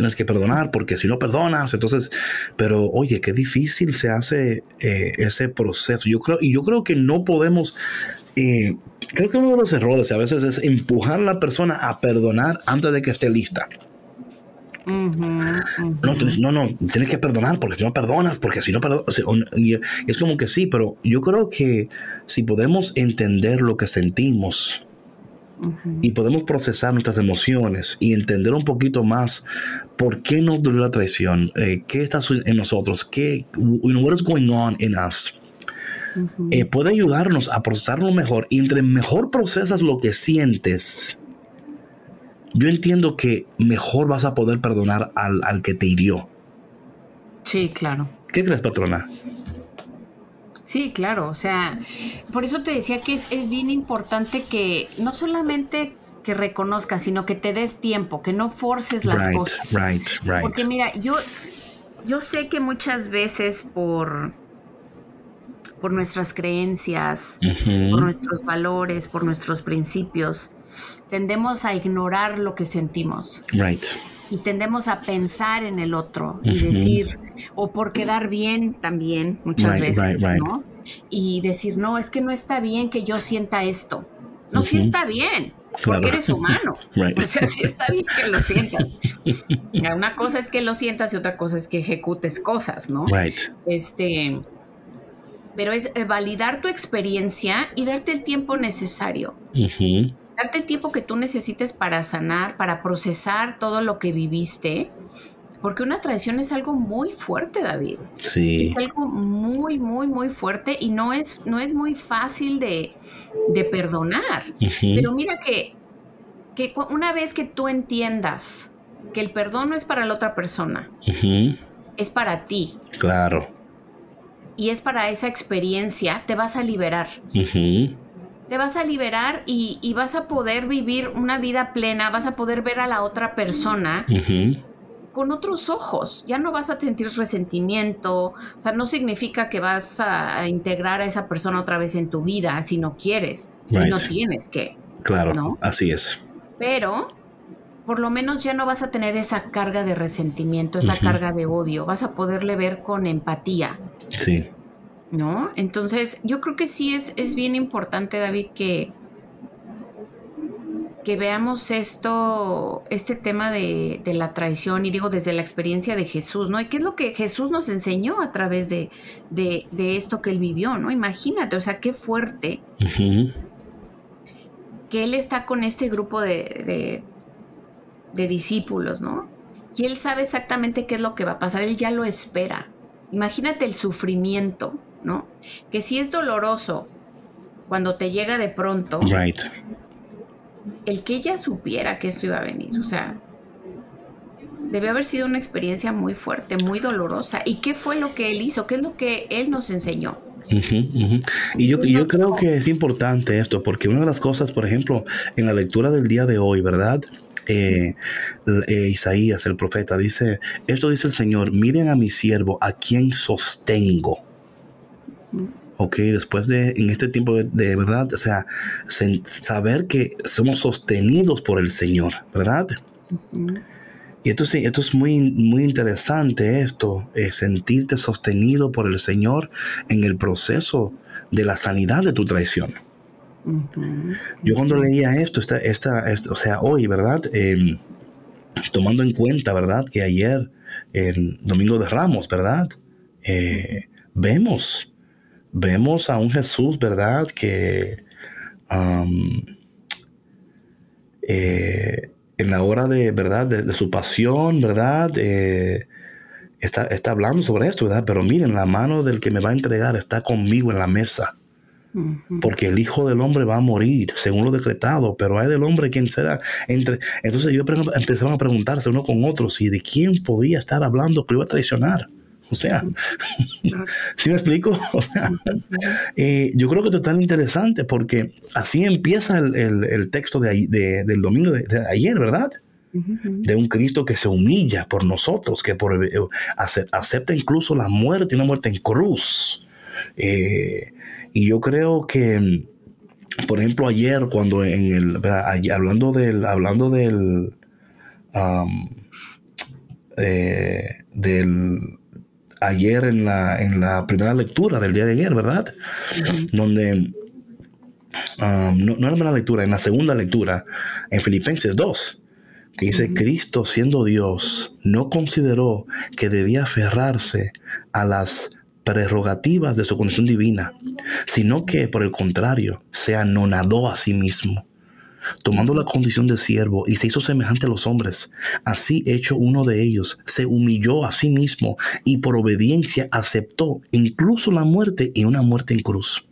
tienes que perdonar, porque si no perdonas, entonces, pero oye, qué difícil se hace eh, ese proceso. Yo creo, y yo creo que no podemos, eh, creo que uno de los errores a veces es empujar a la persona a perdonar antes de que esté lista. No, no, no, tienes que perdonar porque si no perdonas, porque si no perdonas, es como que sí, pero yo creo que si podemos entender lo que sentimos, y podemos procesar nuestras emociones y entender un poquito más por qué nos duele la traición, eh, qué está en nosotros, qué, what is going on in us. Eh, puede ayudarnos a procesarlo mejor. Y entre mejor procesas lo que sientes, yo entiendo que mejor vas a poder perdonar al, al que te hirió. Sí, claro. ¿Qué crees, patrona? Sí, claro, o sea, por eso te decía que es, bien importante que no solamente que reconozcas, sino que te des tiempo, que no forces las cosas. Right, right. Porque mira, yo, yo sé que muchas veces por, por nuestras creencias, por nuestros valores, por nuestros principios, tendemos a ignorar lo que sentimos. Right y tendemos a pensar en el otro y decir, o por quedar bien también muchas veces, ¿no? Y decir, no, es que no está bien que yo sienta esto. No, sí está bien, porque eres humano. O sea, sí está bien que lo sientas. Una cosa es que lo sientas y otra cosa es que ejecutes cosas, ¿no? Este, pero es validar tu experiencia y darte el tiempo necesario darte el tiempo que tú necesites para sanar, para procesar todo lo que viviste. Porque una traición es algo muy fuerte, David. Sí. Es algo muy, muy, muy fuerte y no es, no es muy fácil de, perdonar. Pero mira que, que una vez que tú entiendas que el perdón no es para la otra persona, es para ti. Claro. Y es para esa experiencia, te vas a liberar te vas a liberar y, vas a poder vivir una vida plena, vas a poder ver a la otra persona con otros ojos. Ya no vas a sentir resentimiento, o sea, no significa que vas a, integrar a esa persona otra vez en tu vida si no quieres, y no tienes que. Claro, así es. Pero por lo menos ya no vas a tener esa carga de resentimiento, esa carga de odio, vas a poderle ver con empatía. Sí. ¿No? Entonces, yo creo que sí es, es bien importante, David, que, que veamos esto, este tema de, la traición, y digo desde la experiencia de Jesús, ¿no? Y qué es lo que Jesús nos enseñó a través de, de, esto que él vivió, ¿no? Imagínate, o sea, qué fuerte que él está con este grupo de, de discípulos, ¿no? Y él sabe exactamente qué es lo que va a pasar, él ya lo espera. Imagínate el sufrimiento ¿no? Que si es doloroso cuando te llega de pronto. El que ella supiera que esto iba a venir, o sea, debe haber sido una experiencia muy fuerte, muy dolorosa. ¿Y qué fue lo que él hizo? ¿Qué es lo que él nos enseñó? Y yo, yo creo que es importante esto, porque una de las cosas, por ejemplo, en la lectura del día de hoy, ¿verdad? Eh, eh, Isaías, el profeta, dice, esto dice el Señor, miren a mi siervo, a quien sostengo ok, después de, en este tiempo de, verdad, o sea, saber que somos sostenidos por el Señor, ¿verdad? Y esto, esto es muy, muy interesante, esto, eh, sentirte sostenido por el Señor en el proceso de la sanidad de tu traición. Yo cuando leía esto, esta, esta, o sea, hoy, ¿verdad? Em, tomando en cuenta, ¿verdad? Que ayer, el Domingo de Ramos, ¿verdad? Eh, vemos vemos a un Jesús, ¿verdad? Que eh, en la hora de, ¿verdad? De, su pasión, ¿verdad? Eh, está, está, hablando sobre esto, ¿verdad? Pero miren, la mano del que me va a entregar está conmigo en la mesa. Porque el Hijo del Hombre va a morir, según lo decretado, pero hay del hombre quien será entre. Entonces ellos empezaron a preguntarse uno con otro si de quién podía estar hablando que iba a traicionar. O sea, ¿sí me explico? O sea, eh, yo creo que esto es tan interesante porque así empieza el, texto de, del domingo de, ayer, ¿verdad? De un Cristo que se humilla por nosotros, que por, eh, acepta incluso la muerte, una muerte en cruz. Eh, y yo creo que, por ejemplo, ayer, cuando en el, hablando del, hablando del, del ayer en la, en la primera lectura del día de ayer, ¿verdad? Donde, um, no, no, en la primera lectura, en la segunda lectura, en Filipenses 2, que dice, Cristo siendo Dios, no consideró que debía aferrarse a las prerrogativas de su condición divina, sino que, por el contrario, se anonadó a sí mismo tomando la condición de siervo y se hizo semejante a los hombres. Así hecho uno de ellos, se humilló a sí mismo y por obediencia aceptó incluso la muerte y una muerte en cruz.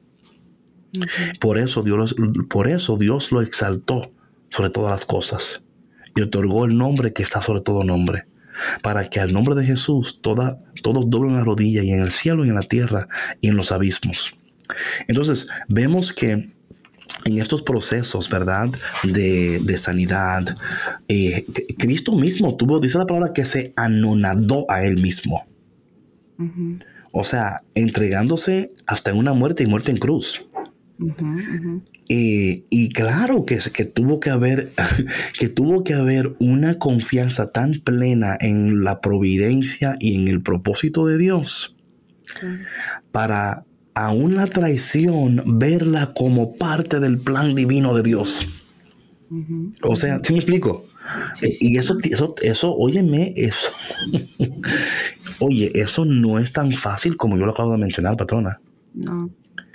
Por, eso Dios, por eso Dios lo exaltó sobre todas las cosas y otorgó el nombre que está sobre todo nombre, para que al nombre de Jesús toda, todos doblen la rodilla y en el cielo y en la tierra y en los abismos. Entonces vemos que en estos procesos, ¿verdad? De, sanidad. Eh, Cristo mismo tuvo, dice la palabra, que se anonadó a él mismo. O sea, entregándose hasta en una muerte y muerte en cruz. y claro que, que, tuvo que haber que tuvo que haber una confianza tan plena en la providencia y en el propósito de Dios para aún la traición, verla como parte del plan divino de Dios. O sea, ¿sí me explico? Y eso, eso, eso, óyeme, eso. Oye, eso no es tan fácil como yo lo acabo de mencionar, patrona. No.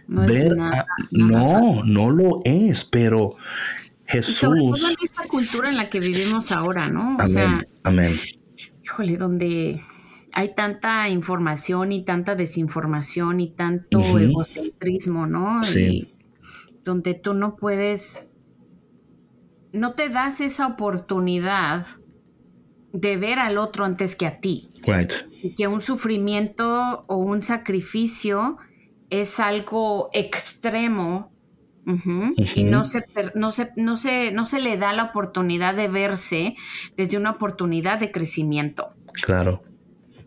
No, es nada, no, no lo es, pero Jesús. sobre todo en esta cultura en la que vivimos ahora, ¿no? O amén, sea, amén. Híjole, donde hay tanta información y tanta desinformación y tanto egocentrismo, ¿no? Sí. Y donde tú no puedes, no te das esa oportunidad de ver al otro antes que a ti. Right. Y que un sufrimiento o un sacrificio es algo extremo y no se, no, se, no, se, no se le da la oportunidad de verse desde una oportunidad de crecimiento. Claro.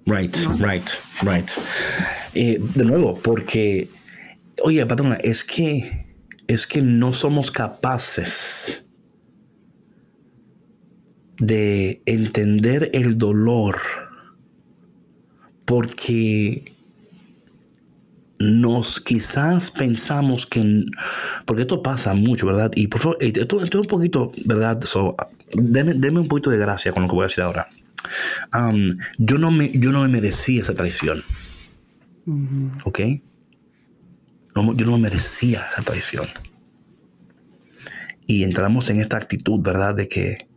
Right, right, right. Eh, de nuevo, porque, oye, patrona, es que, es que no somos capaces de entender el dolor porque nos quizás pensamos que porque esto pasa mucho verdad y por favor esto, esto un poquito verdad so, deme un poquito de gracia con lo que voy a decir ahora yo, no me, yo no me merecía esa traición. ¿Ok? yo no me merecía esa traición. Y entramos en esta actitud, ¿verdad? De que,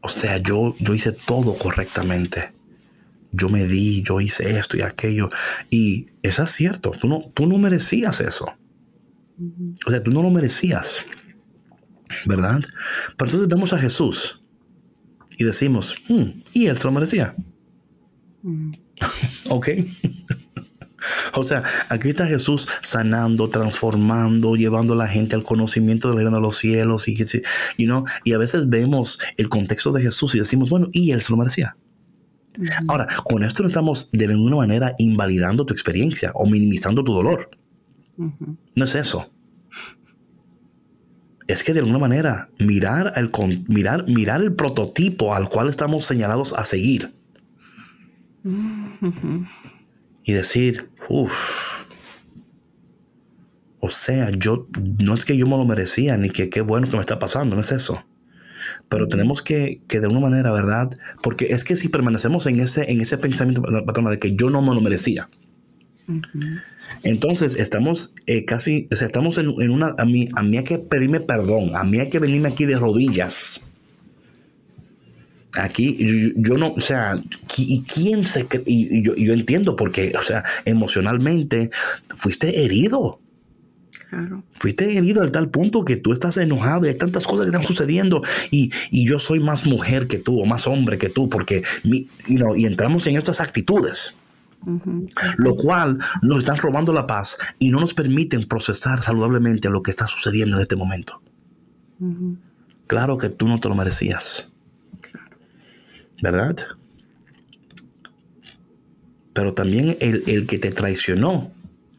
o sea, yo, yo hice todo correctamente. Yo me di, yo hice esto y aquello. Y eso es cierto, tú no, tú no merecías eso. O sea, tú no lo merecías. ¿Verdad? Pero entonces vemos a Jesús y decimos, hmm, y él se lo merecía. Mm. ok. o sea, aquí está Jesús sanando, transformando, llevando a la gente al conocimiento del reino de los cielos. Y, you know, y a veces vemos el contexto de Jesús y decimos, bueno, y él se lo merecía. Ahora, con esto no estamos de ninguna manera invalidando tu experiencia o minimizando tu dolor. No es eso es que de alguna manera mirar el, mirar, mirar el prototipo al cual estamos señalados a seguir y decir, uff, o sea, yo no es que yo me lo merecía ni que qué bueno que me está pasando, no es eso. Pero tenemos que, que de alguna manera, ¿verdad? Porque es que si permanecemos en ese, en ese pensamiento de que yo no me lo merecía, entonces estamos eh, casi, o sea, estamos en, una, a mí, a mí hay que pedirme perdón, a mí hay que venirme aquí de rodillas. Aquí yo, no, o sea, ¿y quién se y, yo, yo, entiendo porque, o sea, emocionalmente fuiste herido. Fuiste herido al tal punto que tú estás enojado y hay tantas cosas que están sucediendo y, yo soy más mujer que tú o más hombre que tú porque, mi, y entramos en estas actitudes. Lo cual nos están robando la paz y no nos permiten procesar saludablemente lo que está sucediendo en este momento. Claro que tú no te lo merecías. ¿Verdad? Pero también el, que te traicionó,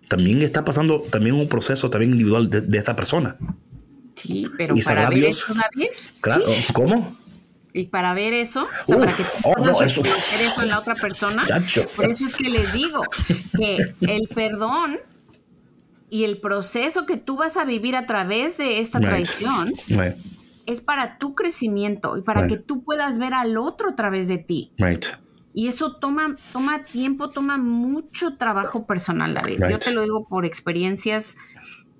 también está pasando también un proceso también individual de, esa persona. Sí, pero para ver eso, David. Claro, ¿cómo? Y para ver eso, o sea, para que oh, no, eso. eso en la otra persona, por eso es que les digo que el perdón y el proceso que tú vas a vivir a través de esta traición es para tu crecimiento y para que tú puedas ver al otro a través de ti. Y eso toma, toma tiempo, toma mucho trabajo personal, David. Yo te lo digo por experiencias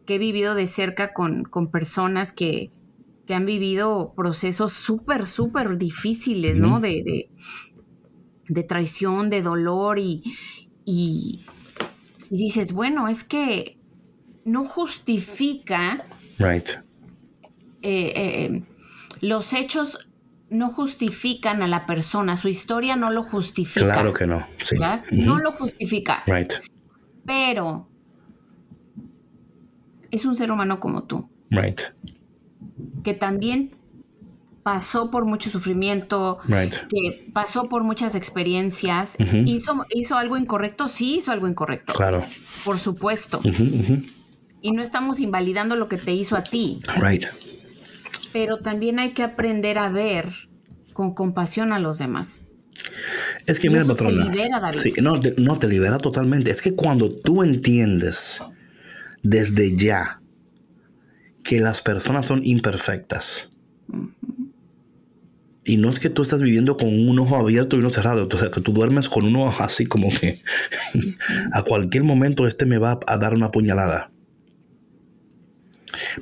que he vivido de cerca con, con personas que, que, han vivido procesos súper, súper difíciles, ¿no? De, de, traición, de dolor y, y, dices, bueno, es que no justifica right. Eh, eh, los hechos no justifican a la persona, su historia no lo justifica. Claro que no, sí. No lo justifica. Right. Pero es un ser humano como tú. Right. Que también pasó por mucho sufrimiento, right. que pasó por muchas experiencias. ¿Hizo, ¿Hizo algo incorrecto? Sí, hizo algo incorrecto. Claro. Por supuesto. Y no estamos invalidando lo que te hizo a ti. Right pero también hay que aprender a ver con compasión a los demás. Es que, mira, patrona. Te libera, David. Sí, no, te, no, te libera totalmente. Es que cuando tú entiendes desde ya que las personas son imperfectas, y no es que tú estás viviendo con un ojo abierto y uno cerrado, o sea, que tú duermes con uno así como que a cualquier momento este me va a dar una puñalada.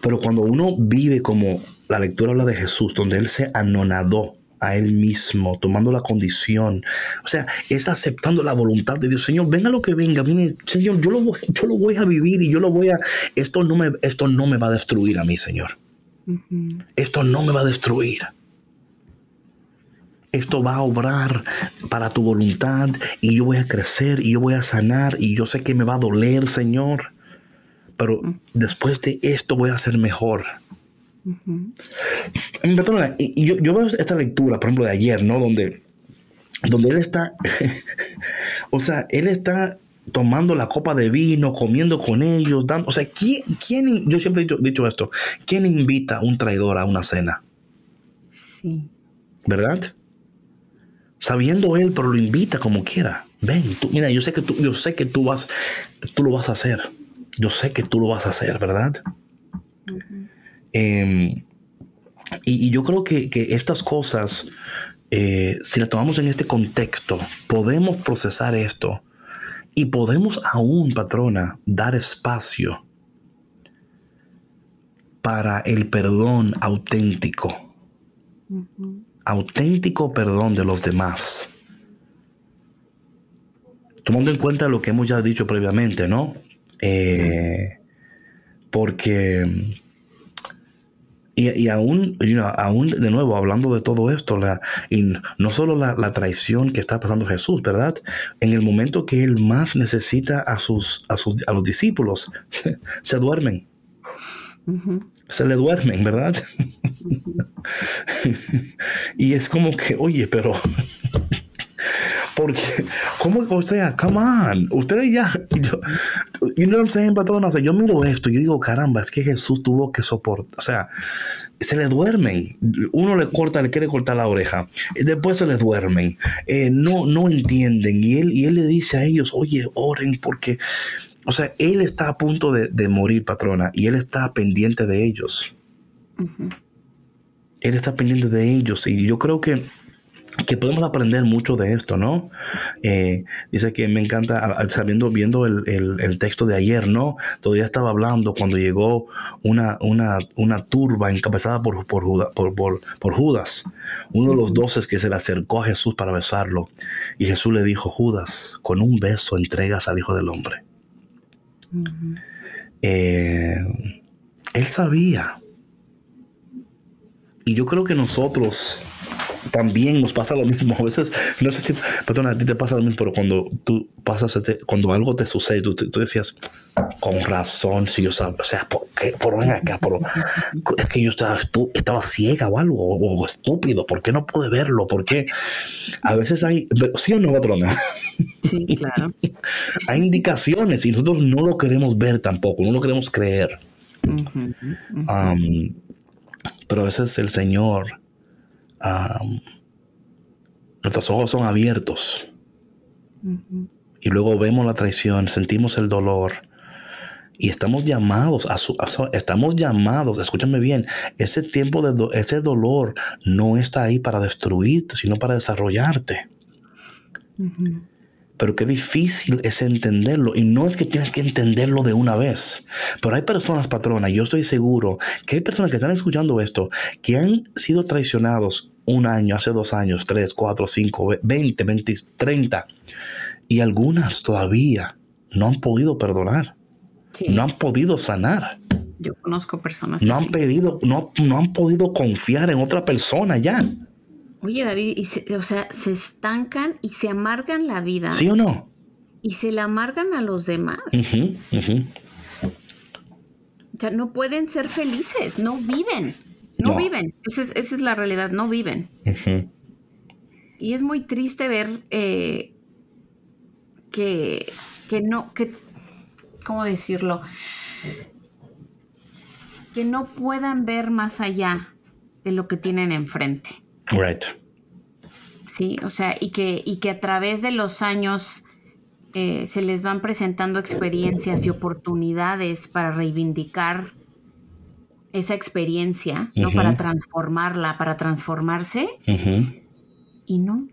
Pero cuando uno vive como la lectura habla de Jesús, donde Él se anonadó a Él mismo, tomando la condición. O sea, es aceptando la voluntad de Dios. Señor, venga lo que venga, viene, Señor, yo lo, voy, yo lo voy a vivir y yo lo voy a... Esto no me, esto no me va a destruir a mí, Señor. Esto no me va a destruir. Esto va a obrar para tu voluntad y yo voy a crecer y yo voy a sanar y yo sé que me va a doler, Señor. Pero después de esto voy a ser mejor y, yo, veo esta lectura, por ejemplo, de ayer, ¿no? Donde, donde él está, o sea, él está tomando la copa de vino, comiendo con ellos, dando, o sea, ¿quién, quién yo siempre he dicho, esto, ¿quién invita a un traidor a una cena? Sí. ¿Verdad? Sabiendo él, pero lo invita como quiera. Ven, tú, mira, yo sé que tú, yo sé que tú vas, tú lo vas a hacer. Yo sé que tú lo vas a hacer, ¿verdad? Em, y, yo creo que, estas cosas, eh, si las tomamos en este contexto, podemos procesar esto y podemos aún, patrona, dar espacio para el perdón auténtico. Auténtico perdón de los demás. Tomando en cuenta lo que hemos ya dicho previamente, ¿no? Eh, porque y, aún, aún, de nuevo, hablando de todo esto, la, y no solo la, traición que está pasando Jesús, ¿verdad? En el momento que él más necesita a, sus, a, sus, a los discípulos, se duermen. Se le duermen, ¿verdad? y es como que, oye, pero porque, ¿cómo? O sea, come on. Ustedes ya. Yo, you know what I'm saying, patrón? O sea, yo miro esto y yo digo, caramba, es que Jesús tuvo que soportar. O sea, se le duermen. Uno le corta, le quiere cortar la oreja. Después se le duermen. Eh, no, no entienden. Y él, y él le dice a ellos, oye, oren porque. O sea, él está a punto de, morir, patrona, y él está pendiente de ellos. Él está pendiente de ellos. Y yo creo que que podemos aprender mucho de esto, ¿no? Eh, dice que me encanta, sabiendo, viendo el, texto de ayer, ¿no? Todavía estaba hablando cuando llegó una, una, una turba encabezada por, por, por, Judas, uno de los doces que se le acercó a Jesús para besarlo. Y Jesús le dijo, Judas, con un beso entregas al Hijo del Hombre. Eh, él sabía. Y yo creo que nosotros también nos pasa lo mismo. A veces, no sé si, perdón, a ti te pasa lo mismo, pero cuando tú pasas, este, cuando algo te sucede, tú, tú decías, con razón, si yo sabía, o sea, ¿por qué? Por ven acá, por, es que yo estaba, estaba ciega o algo, o, estúpido, ¿por qué no pude verlo? ¿Por qué? A veces hay, ¿sí o no, patrona? Sí, claro. hay indicaciones y nosotros no lo queremos ver tampoco, no lo queremos creer. Um, pero a veces el Señor, um, nuestros ojos son abiertos. Y luego vemos la traición, sentimos el dolor. Y estamos llamados a su, estamos llamados, escúchame bien, ese tiempo de ese dolor no está ahí para destruirte, sino para desarrollarte pero qué difícil es entenderlo. Y no es que tienes que entenderlo de una vez. Pero hay personas, patrona, yo estoy seguro que hay personas que están escuchando esto, que han sido traicionados un año, hace dos años, tres, cuatro, cinco, veinte, veinte, treinta. Y algunas todavía no han podido perdonar. No han podido sanar. Yo conozco personas no Han pedido, no, no han podido confiar en otra persona ya. Oye, David, o sea, se estancan y se amargan la vida. ¿Sí o no? Y se la amargan a los demás. O sea, no pueden ser felices, no viven. No, viven. Esa es, la realidad, no viven. Y es muy triste ver eh, que, que no, que, ¿cómo decirlo? Que no puedan ver más allá de lo que tienen enfrente. Right. Sí, o sea, y que, y que a través de los años eh, se les van presentando experiencias y oportunidades para reivindicar esa experiencia, ¿no? Para transformarla, para transformarse. Y no,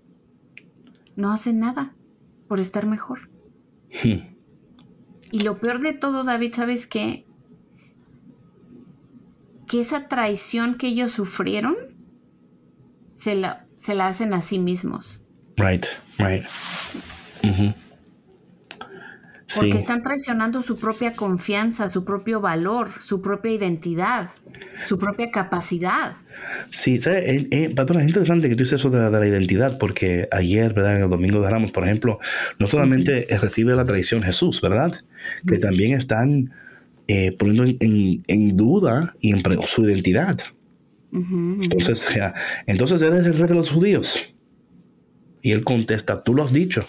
no hacen nada por estar mejor. Hmm. Y lo peor de todo, David, ¿sabes qué? Que esa traición que ellos sufrieron se la, se la hacen a sí mismos. Right, right. Porque están traicionando su propia confianza, su propio valor, su propia identidad, su propia capacidad. Sí, ¿sabes? Eh, eh, es interesante que tú dices eso de la, identidad, porque ayer, ¿verdad? En el Domingo de Ramos, por ejemplo, no solamente recibe la traición Jesús, ¿verdad? Que también están eh, poniendo en, en, duda y en su identidad. Entonces, entonces eres el rey de los judíos. Y él contesta, tú lo has dicho.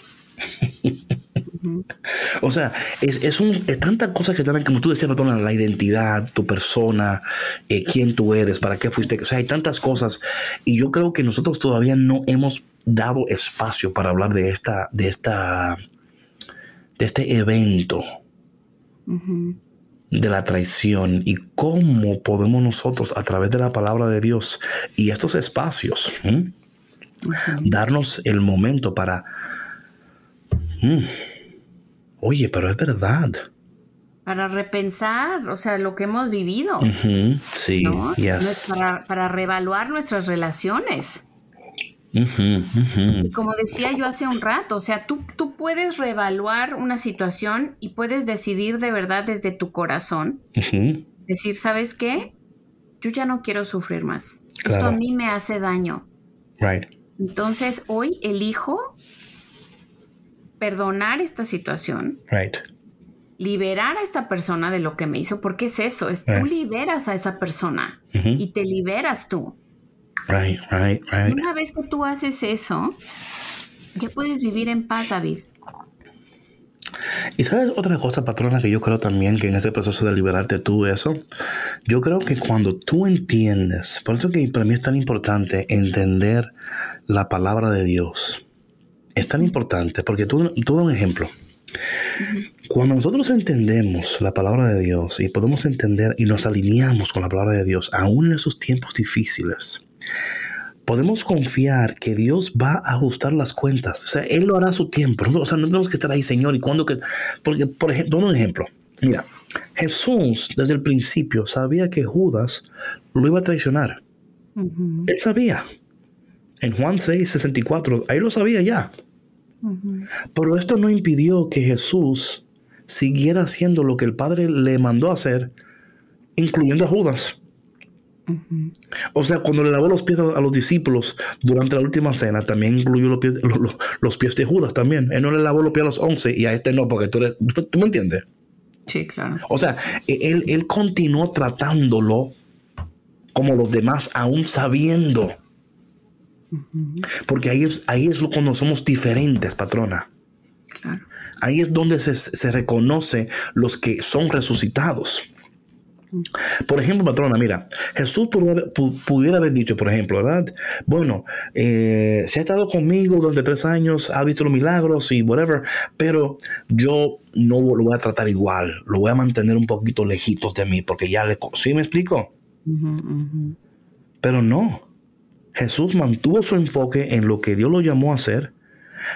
O sea, es, es, un, es tantas cosas que dan, como tú decías, la identidad, tu persona, eh, quién tú eres, para qué fuiste. O sea, hay tantas cosas. Y yo creo que nosotros todavía no hemos dado espacio para hablar de esta, de esta, de este evento de la traición y cómo podemos nosotros a través de la palabra de Dios y estos espacios darnos el momento para mm, oye pero es verdad. Para repensar o sea lo que hemos vivido sí para, para reevaluar nuestras relaciones como decía yo hace un rato, o sea, tú, tú puedes reevaluar una situación y puedes decidir de verdad desde tu corazón, decir, ¿sabes qué? Yo ya no quiero sufrir más. Esto a mí me hace daño. Entonces, hoy elijo perdonar esta situación. Liberar a esta persona de lo que me hizo, porque es eso, es tú liberas a esa persona y te liberas tú. Right, right, right. Una vez que tú haces eso, ya puedes vivir en paz, David. Y sabes otra cosa, patrona, que yo creo también que en ese proceso de liberarte tú eso, yo creo que cuando tú entiendes, por eso que para mí es tan importante entender la palabra de Dios. Es tan importante porque tú, tú un ejemplo. Cuando nosotros entendemos la palabra de Dios y podemos entender y nos alineamos con la palabra de Dios, aún en esos tiempos difíciles, podemos confiar que Dios va a ajustar las cuentas. O sea, Él lo hará a su tiempo. O sea, no tenemos que estar ahí, Señor, y cuando que... Porque, por ejemplo, un ejemplo. Mira, Jesús desde el principio sabía que Judas lo iba a traicionar. Él sabía. En Juan 6, 64, ahí lo sabía ya. Pero esto no impidió que Jesús siguiera haciendo lo que el Padre le mandó hacer, incluyendo a Judas. O sea, cuando le lavó los pies a los discípulos durante la última cena, también incluyó los pies, los, pies de Judas también. Él no le lavó los pies a los once y a este no, porque tú, ¿tú me entiendes. Sí, claro. O sea, e, él, él continuó tratándolo como los demás, aún sabiendo. Porque ahí es, ahí es cuando somos diferentes, patrona. Claro. Ahí es donde se, se reconoce los que son resucitados. Por ejemplo, patrona, mira, Jesús pudiera, haber dicho, por ejemplo, ¿verdad? Bueno, eh, se ha estado conmigo durante tres años, ha visto los milagros y whatever, pero yo no lo voy a tratar igual, lo voy a mantener un poquito lejitos de mí, porque ya le... ¿Sí me explico? Pero no, Jesús mantuvo su enfoque en lo que Dios lo llamó a hacer,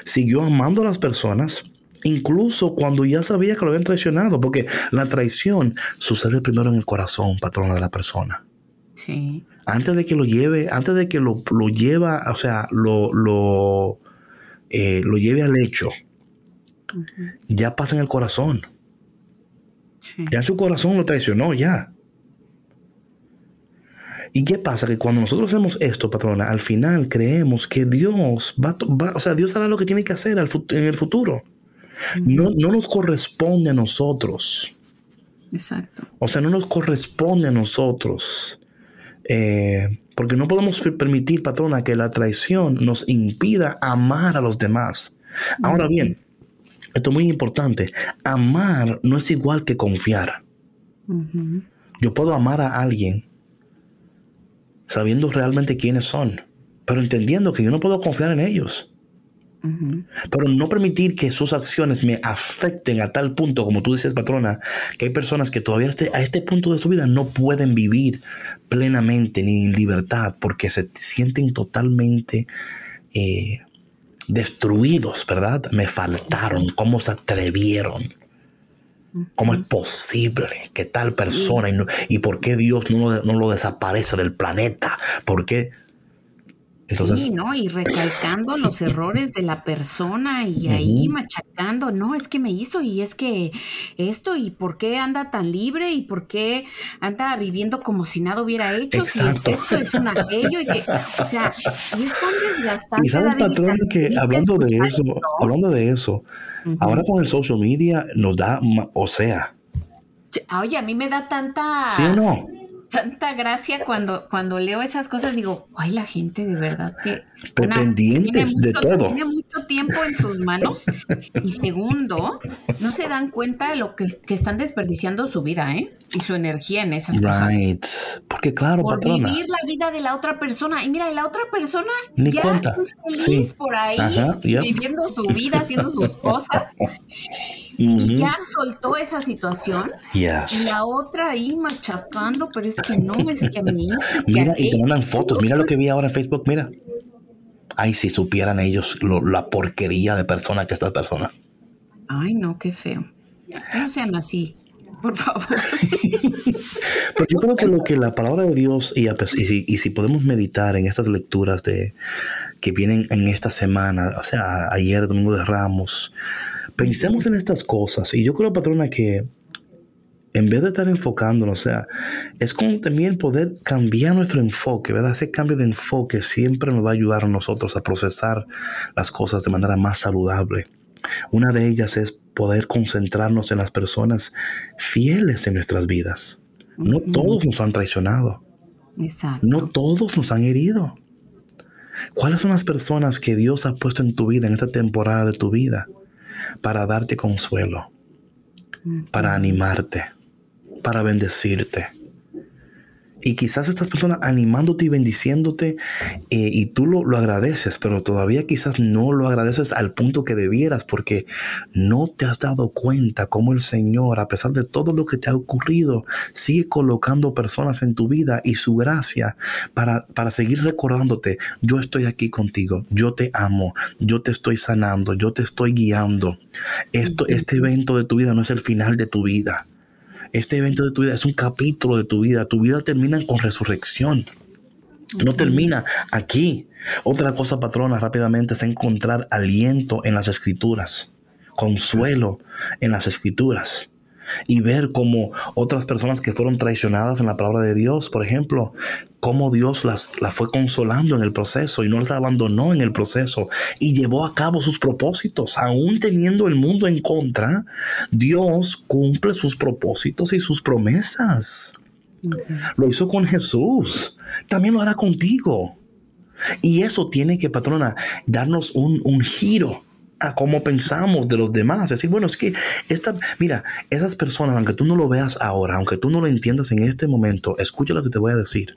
siguió amando a las personas, incluso cuando ya sabía que lo habían traicionado, porque la traición sucede primero en el corazón, patrona de la persona. Sí. Antes de que lo lleve, antes de que lo, lo lleva, o sea, lo, lo, eh, lo lleve al hecho, ya pasa en el corazón. Ya en su corazón lo traicionó, ya. ¿Y qué pasa? Que cuando nosotros hacemos esto, patrona, al final creemos que Dios va, va o sea, Dios hará lo que tiene que hacer en el futuro. No, nos corresponde a nosotros. Exacto. O sea, no nos corresponde a nosotros. Eh, porque no podemos permitir, patrona, que la traición nos impida amar a los demás. Ahora bien, esto es muy importante. Amar no es igual que confiar. Yo puedo amar a alguien sabiendo realmente quiénes son, pero entendiendo que yo no puedo confiar en ellos. Pero no permitir que sus acciones me afecten a tal punto, como tú dices, patrona, que hay personas que todavía este, a este punto de su vida no pueden vivir plenamente ni en libertad porque se sienten totalmente eh, destruidos, ¿verdad? Me faltaron, ¿cómo se atrevieron? ¿Cómo es posible que tal persona y, por qué Dios no no lo desaparece del planeta? ¿Por qué? Sí, ¿no? Y recalcando los errores de la persona y ahí machacando, no, es que me hizo y es que esto y por qué anda tan libre y por qué anda viviendo como si nada hubiera hecho, si es que esto es un aquello y que, o sea, es tan desgastante. Y sabes, patrón, que hablando de eso, hablando de eso, ahora con el social media nos da, o sea. Oye, a mí me da tanta... ¿Sí o no? Tanta gracia cuando, cuando leo esas cosas, digo, ay, la gente de verdad que... Pendientes de todo. Tiene mucho tiempo en sus manos. y segundo, no se dan cuenta de lo que, están desperdiciando su vida, ¿eh? Y su energía en esas right. Porque claro, por vivir la vida de la otra persona. Y mira, y la otra persona Ni ya cuenta. feliz por ahí, viviendo su vida, haciendo sus cosas. Y ya soltó esa situación. Y la otra ahí machacando, pero es que no, es que me hizo. Mira, y te mandan fotos. Mira lo que vi ahora en Facebook, mira. Ay, si supieran ellos la porquería de persona que esta persona. Ay, no, qué feo. No sean así, por favor. Pero yo creo que lo que la palabra de Dios, y, si, y si podemos meditar en estas lecturas de que vienen en esta semana, o sea, ayer, domingo de Ramos, Pensemos en estas cosas y yo creo, patrona, que en vez de estar enfocándonos, o sea, es como también poder cambiar nuestro enfoque, ¿verdad? Ese cambio de enfoque siempre nos va a ayudar a nosotros a procesar las cosas de manera más saludable. Una de ellas es poder concentrarnos en las personas fieles en nuestras vidas. No todos nos han traicionado. Exacto. No todos nos han herido. ¿Cuáles son las personas que Dios ha puesto en tu vida, en esta temporada de tu vida? Para darte consuelo, para animarte, para bendecirte. Y quizás estas personas animándote y bendiciéndote eh, y tú lo, lo, agradeces, pero todavía quizás no lo agradeces al punto que debieras porque no te has dado cuenta cómo el Señor, a pesar de todo lo que te ha ocurrido, sigue colocando personas en tu vida y su gracia para, para seguir recordándote, yo estoy aquí contigo, yo te amo, yo te estoy sanando, yo te estoy guiando. Esto, este evento de tu vida no es el final de tu vida. Este evento de tu vida es un capítulo de tu vida. Tu vida termina con resurrección. No termina aquí. Otra cosa, patrona, rápidamente es encontrar aliento en las escrituras, consuelo en las escrituras. Y ver cómo otras personas que fueron traicionadas en la palabra de Dios, por ejemplo, cómo Dios las, las fue consolando en el proceso y no las abandonó en el proceso y llevó a cabo sus propósitos, aún teniendo el mundo en contra, Dios cumple sus propósitos y sus promesas. Lo hizo con Jesús, también lo hará contigo. Y eso tiene que, patrona, darnos un, un giro a cómo pensamos de los demás. Es decir, bueno, es que esta, mira, esas personas, aunque tú no lo veas ahora, aunque tú no lo entiendas en este momento, escucha lo que te voy a decir.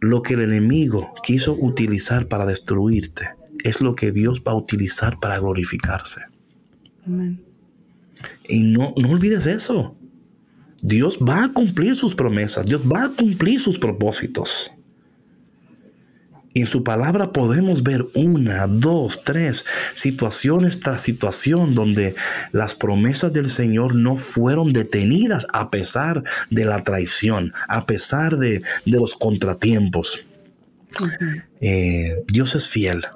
Lo que el enemigo quiso utilizar para destruirte es lo que Dios va a utilizar para glorificarse. Y no, no olvides eso. Dios va a cumplir sus promesas, Dios va a cumplir sus propósitos. Y en su palabra podemos ver una, dos, tres situaciones tras situación donde las promesas del Señor no fueron detenidas a pesar de la traición, a pesar de, los contratiempos. Eh, Dios es fiel.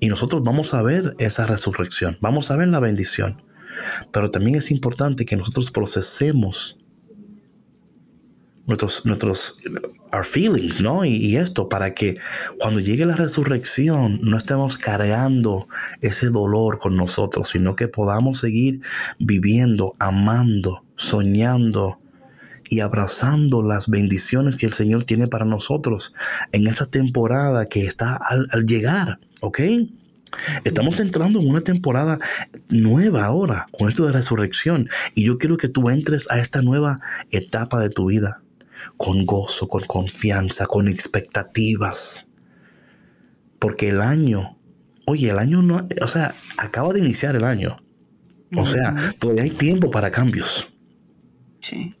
Y nosotros vamos a ver esa resurrección, vamos a ver la bendición. Pero también es importante que nosotros procesemos nuestros, nuestros our feelings, ¿no? Y, esto para que cuando llegue la resurrección no estemos cargando ese dolor con nosotros, sino que podamos seguir viviendo, amando, soñando y abrazando las bendiciones que el Señor tiene para nosotros en esta temporada que está al, al llegar, ¿ok? Estamos entrando en una temporada nueva ahora con esto de resurrección y yo quiero que tú entres a esta nueva etapa de tu vida con gozo, con confianza, con expectativas. Porque el año, oye, el año no, o sea, acaba de iniciar el año. O sea, todavía hay tiempo para cambios.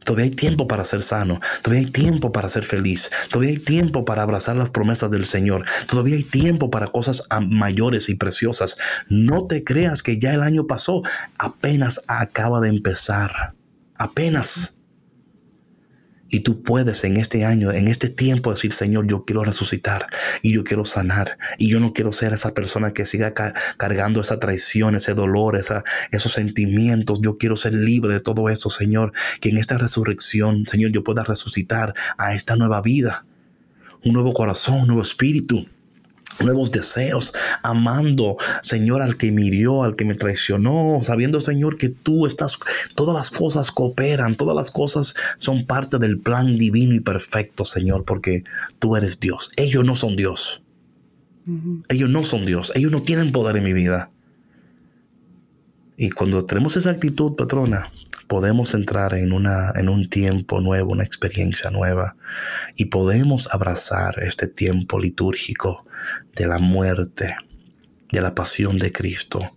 Todavía hay tiempo para ser sano, todavía hay tiempo para ser feliz, todavía hay tiempo para abrazar las promesas del Señor, todavía hay tiempo para cosas mayores y preciosas. No te creas que ya el año pasó, apenas acaba de empezar, apenas. Y tú puedes en este año, en este tiempo decir, Señor, yo quiero resucitar y yo quiero sanar. Y yo no quiero ser esa persona que siga cargando esa traición, ese dolor, esa, esos sentimientos. Yo quiero ser libre de todo eso, Señor. Que en esta resurrección, Señor, yo pueda resucitar a esta nueva vida. Un nuevo corazón, un nuevo espíritu nuevos deseos, amando, Señor, al que me hirió, al que me traicionó, sabiendo, Señor, que tú estás, todas las cosas cooperan, todas las cosas son parte del plan divino y perfecto, Señor, porque tú eres Dios. Ellos no son Dios. Ellos no son Dios. Ellos no tienen poder en mi vida. Y cuando tenemos esa actitud, patrona, podemos entrar en, una, en un tiempo nuevo, una experiencia nueva, y podemos abrazar este tiempo litúrgico de la muerte, de la pasión de Cristo.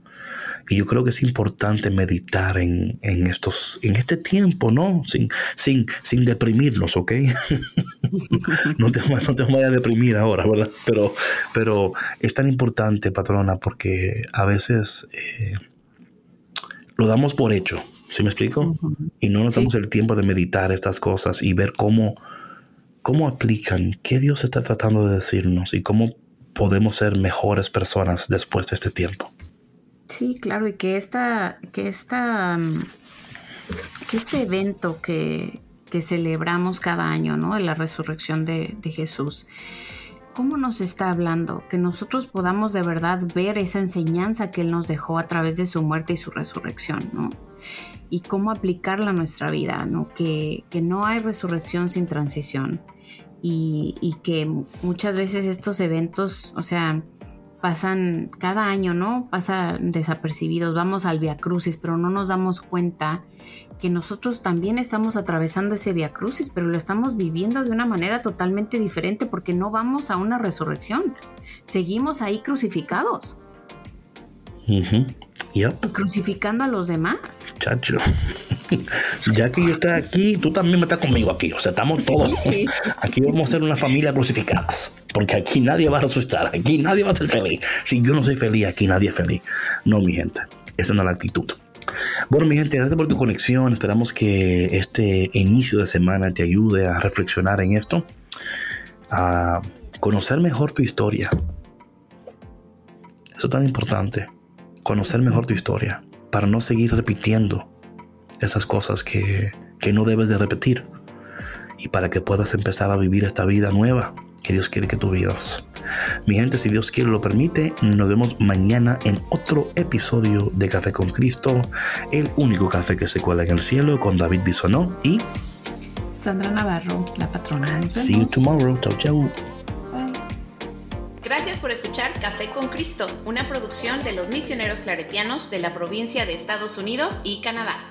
Y yo creo que es importante meditar en, estos, en este tiempo, ¿no? Sin, sin, sin deprimirnos, ¿ok? no, te, no te vayas a deprimir ahora, ¿verdad? Pero, pero es tan importante, patrona, porque a veces eh, lo damos por hecho, ¿sí me explico? Y no nos damos el tiempo de meditar estas cosas y ver cómo, cómo aplican, qué Dios está tratando de decirnos y cómo podemos ser mejores personas después de este tiempo. Sí, claro, y que esta, que esta, mm, este evento que, que celebramos cada año, ¿no? De la resurrección de, de Jesús. ¿Cómo nos está hablando? Que nosotros podamos de verdad ver esa enseñanza que Él nos dejó a través de su muerte y su resurrección, ¿no? Y cómo aplicarla a nuestra vida, ¿no? Que, que no hay resurrección sin transición y, que muchas veces estos eventos, o sea, pasan cada año, ¿no? Pasan desapercibidos, vamos al Via Crucis, pero no nos damos cuenta que nosotros también estamos atravesando ese Via Crucis, pero lo estamos viviendo de una manera totalmente diferente porque no vamos a una resurrección. Seguimos ahí crucificados. Crucificando a los demás. Chacho. ya que yo estoy aquí, tú también me estás conmigo aquí. O sea, estamos todos. Aquí vamos a ser una familia crucificadas. Porque aquí nadie va a resucitar. Aquí nadie va a ser feliz. Si yo no soy feliz, aquí nadie es feliz. No, mi gente. Esa no es la actitud. Bueno, mi gente, gracias por tu conexión. Esperamos que este inicio de semana te ayude a reflexionar en esto. A conocer mejor tu historia. Eso es tan importante conocer mejor tu historia, para no seguir repitiendo esas cosas que, que no debes de repetir y para que puedas empezar a vivir esta vida nueva que Dios quiere que tú vivas. Mi gente, si Dios quiere lo permite, nos vemos mañana en otro episodio de Café con Cristo, el único café que se cuela en el cielo con David Bisonó y Sandra Navarro, la patrona. See you tomorrow. Chau, chau. Gracias por escuchar Café con Cristo, una producción de los misioneros claretianos de la provincia de Estados Unidos y Canadá.